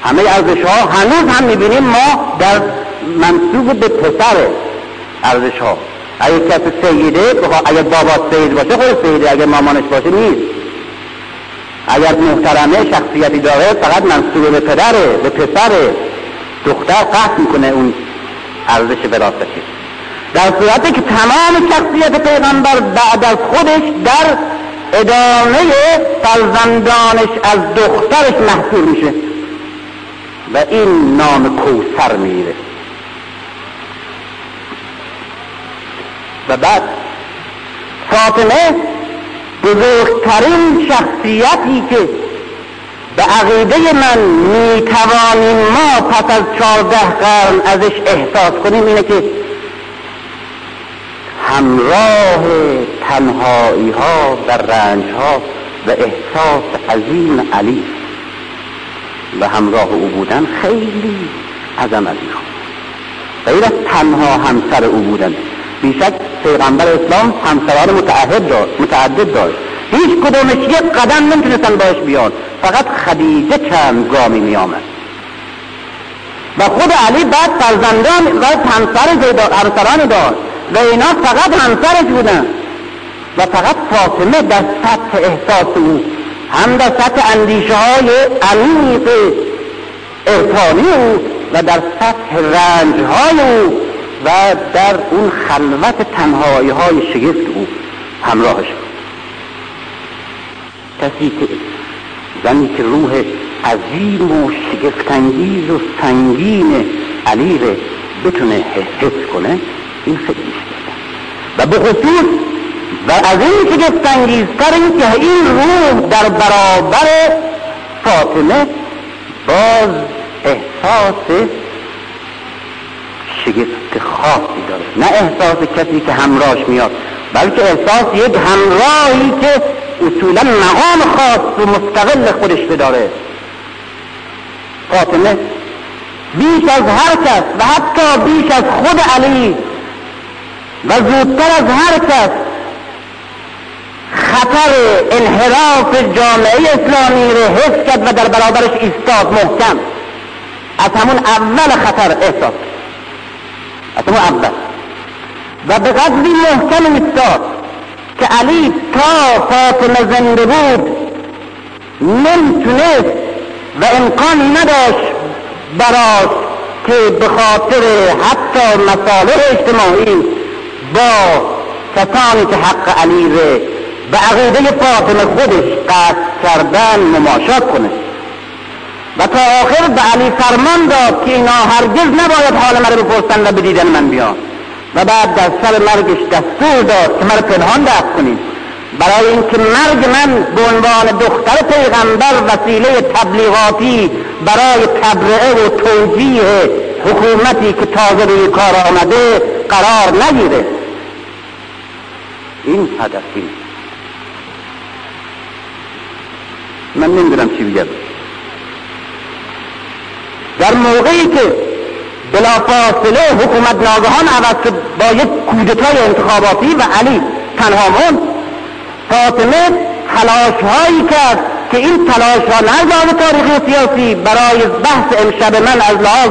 همه ارزش ها هنوز هم می‌بینیم ما در منصوب به پسر ارزش ها اگه کسی سیده اگر بابا سید باشه خود سیده اگر مامانش باشه نیست. اگر محترمه شخصیتی داره فقط منصوب به پدره به پسره. دختر قصد می‌کنه اون ارزش براستی در صورتی که تمام شخصیت پیغمبر بعد از خودش در ادامه فرزندانش از دخترش محصول میشه. و این نام کوسر میره و بعد فاطمه بزرگترین شخصیتی که به عقیده من می‌توانیم ما پس از چهارده قرن ازش احساس کنیم اینه که همراه تنهایی ها و رنج ها و احساس عظیم علی و همراه او بودن خیلی عظمت می‌خواد غیر از تنها همسر او بودن. بیشک پیغمبر اسلام همسران متعهد داشت متعدد داشت هیچ کدومش یک قدم نمی‌تونستن باش بیان. فقط خدیجه چند گامی می آمد و خود علی بعد فرزندان و همسر همسرانی داشت و اینا فقط همسرش بودن. و فقط فاطمه در سطح احساس او هم در سطح اندیشه های عمیق ارفانی او و در سطح رنج های او. و در اون خلوت تنهایی های شگفت او همراهش بود. کسی که زنی که روح عظیم و شگفتانگیز و سنگین علی بتونه حس کنه این خیلی و به خصوص و از این شگفتانگیزتر این که این روح در برابر فاطمه باز احساس شگفت خاصی داره. نه احساس کسی که همراهش میاد بلکه احساس یک همراهی که اصولا مقام خاص و مستقل خودش بداره فاطمه بیش از هر کس و حتی بیش از خود علی و زودتر از هر کس خطر انحراف جامعه اسلامی رو حس کرد و در برابرش ایستاد محکم. از همون اول خطر احساس از اول و به قدری محکم ایستاد که علی تا فاطمه زنده بود نمی‌تونست و امکان نداشت براش که به خاطر حتی مصالح اجتماعی با کسانی که حق علی به عقیده فاطمه خودش قصد کردن مماشات کنه. و تا آخر به علی فرمان داد که اینا هرگز نباید حال مرا بپرسن و به من بیان و بعد در سر مرگش دستور داد که مرا پنهان دفت کنید. برای اینکه مرگ من به عنوان دختر پیغمبر وسیله تبلیغاتی برای تبرئه و توجیه حکومتی که تازه روی کار آمده قرار نگیره. این هدف این من نمی‌دونم چی بگم. در موقعی که بلافاصله حکومت ناگهان عوض شد با یک کودتای انتخاباتی و علی تنها موند فاطمه تلاش هایی کرد که این تلاش ها نه تاریخی و سیاسی برای بحث امشب من از لحاظ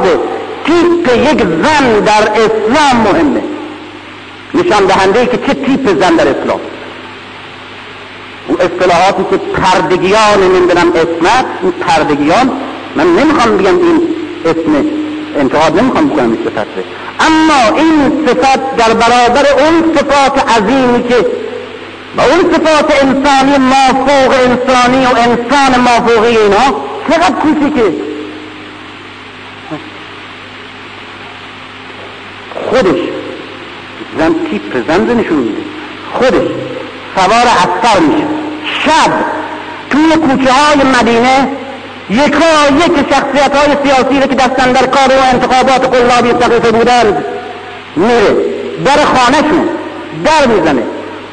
تیپ یک زن در اسلام مهمه. نشان دهنده که چه تیپ زن در اسلام؟ اصطلاحاتی که پردگیان نمی‌دونم اسمت پردگیان من نمی‌خوام بگم این اسم انتقاد نمی‌خوام بکنم این صفت اما این صفت در برابر اون صفات عظیمی که و اون صفات انسانی مافوق انسانی و انسان مافوقی اینا چقدر کوچیکه؟ خودش زن تیپ زن نشون میده. خودش سوار افتر میشه. شب توی کوچه های مدینه یکا یک شخصیت های سیاسی که دستن در کار و انتخابات قلابی سقیفه بودند میره در خانهشون در می‌زنه.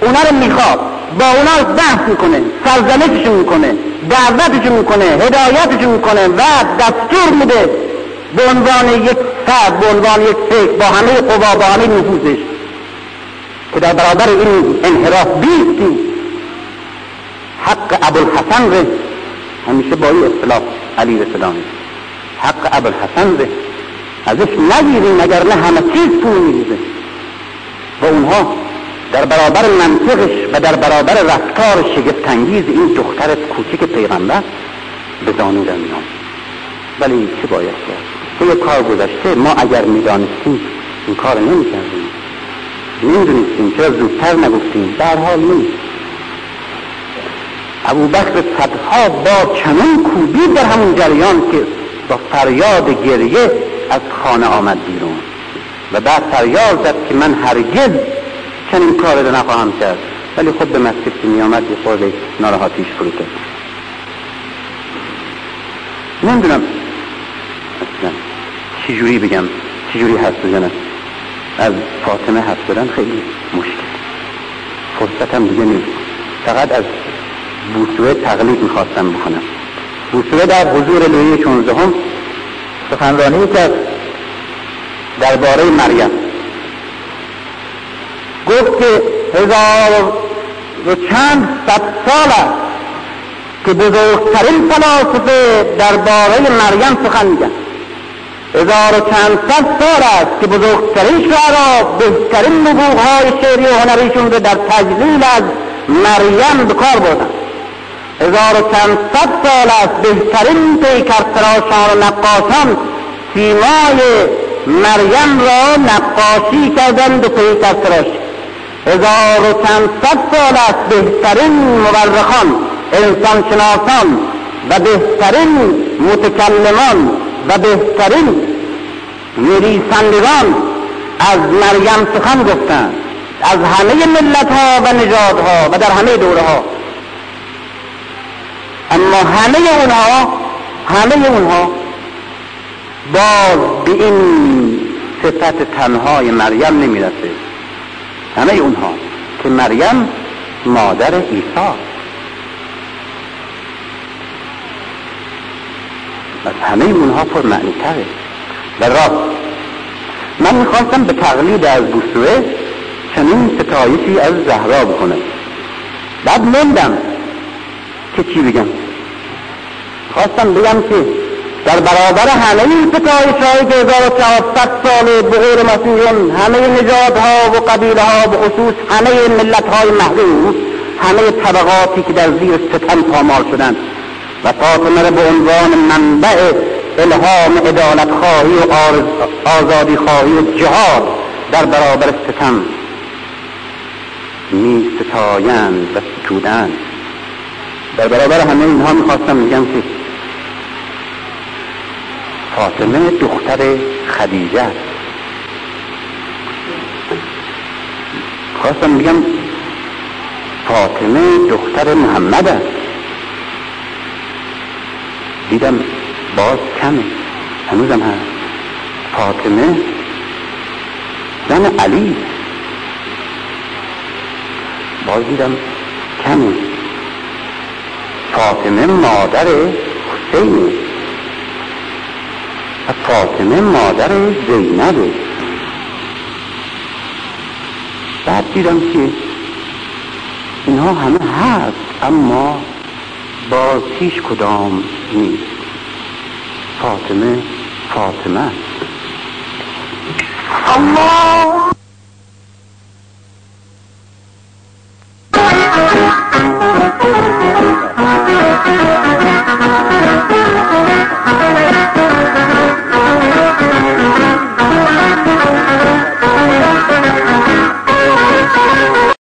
اونا رو می‌خواد با اونا بحث می‌کنه سرزنششون می‌کنه دعوتشون می‌کنه هدایتشون می‌کنه و دستور میده به عنوان یک فرد به عنوان یک فکر با همه قوا با همه نفوذش. که در برابر این انحراف بیستی حق ابوالحسن همیشه با این اصطلاح علی سلامی. حق ابوالحسن ره ازش نگیریم مگر نه همه چیز پول میریزه. و اونها در برابر منطقش و در برابر رفتار شگفتانگیز این دختر کوچک پیغمبر به زانو در میان. ولی چه باید کرد؟ تو یک کار گذشته ما اگر می‌دانستیم این کار نمی‌کردیم. نمی‌دونستیم چرا زودتر نگفتیم؟ در حال نیست. ابو بکر صدها با چنان کوبید در همون جریان که با فریاد گریه از خانه آمد بیرون. و بعد فریاد زد که من هرگز چنین کار رو نخواهم کرد. ولی خود به مسجد که میآمد یه خورده ناراحتیش فرو کرد نمی‌دونم. چجوری بگم؟ چجوری حرف بزنم؟ از فاطمه زدن خیلی مشکل. فرصتم دیگه نیست. فقط از بوسوه تقلید می‌خواستم بکنم. بوسوه در حضور لویی چونزدهم سخنرانی کرد درباره مریم. گفت که هزار و چند صد سال است که بزرگترین فلاسفه درباره مریم سخن میگن هزار و چند صد سال است که بزرگترین شعرا بهترین نبوغهای شعری و هنریشون رو در تجلیل از مریم به کار بردن. هزار و چند صد سال است بهترین پیکرتراشان و نقاشان سیمای مریم را نقاشی کردند به پیکرتراش هزار و چند صد سال است بهترین مورخان انسان شناسان و بهترین متکلمان و بهترین نویسندگان از مریم سخن گفتند. از همه ملت ها و نژادها و در همه دوره ها اما همه اونها همه اونها باز به این صفت تنهای مریم نمی‌رسه. همه اونها که مریم مادر عیسی. از همه اونها پر معنی تره و راست. من می‌خواستم به تقلید از بوسوه چنین ستایشی از زهرا بکنم. بعد موندم که چی بگم؟ خواستم بگم که در برابر همه این ستایش که و سال به غیر مسیحیان همه نژادها و قبیله ها به خصوص همه ملت های محروم همه طبقاتی که در زیر ستم پامال شدند و فاطمه به عنوان منبع الهام عدالت خواهی و آزادی خواهی و جهاد در برابر ستم می ستایند و ستودند. در برابر همه اینها می‌خواستم میگم که فاطمه دختر خدیجه خواستم بگم فاطمه دختر محمد است. دیدم باز کمه. هنوزم هست. فاطمه زن علی. باز دیدم کمه. فاطمه مادر حسینه. و فاطمه مادر زینبه. بعد دیدم که اینها همه هست اما باز هیچ کدام نیست. فاطمه فاطمه الله!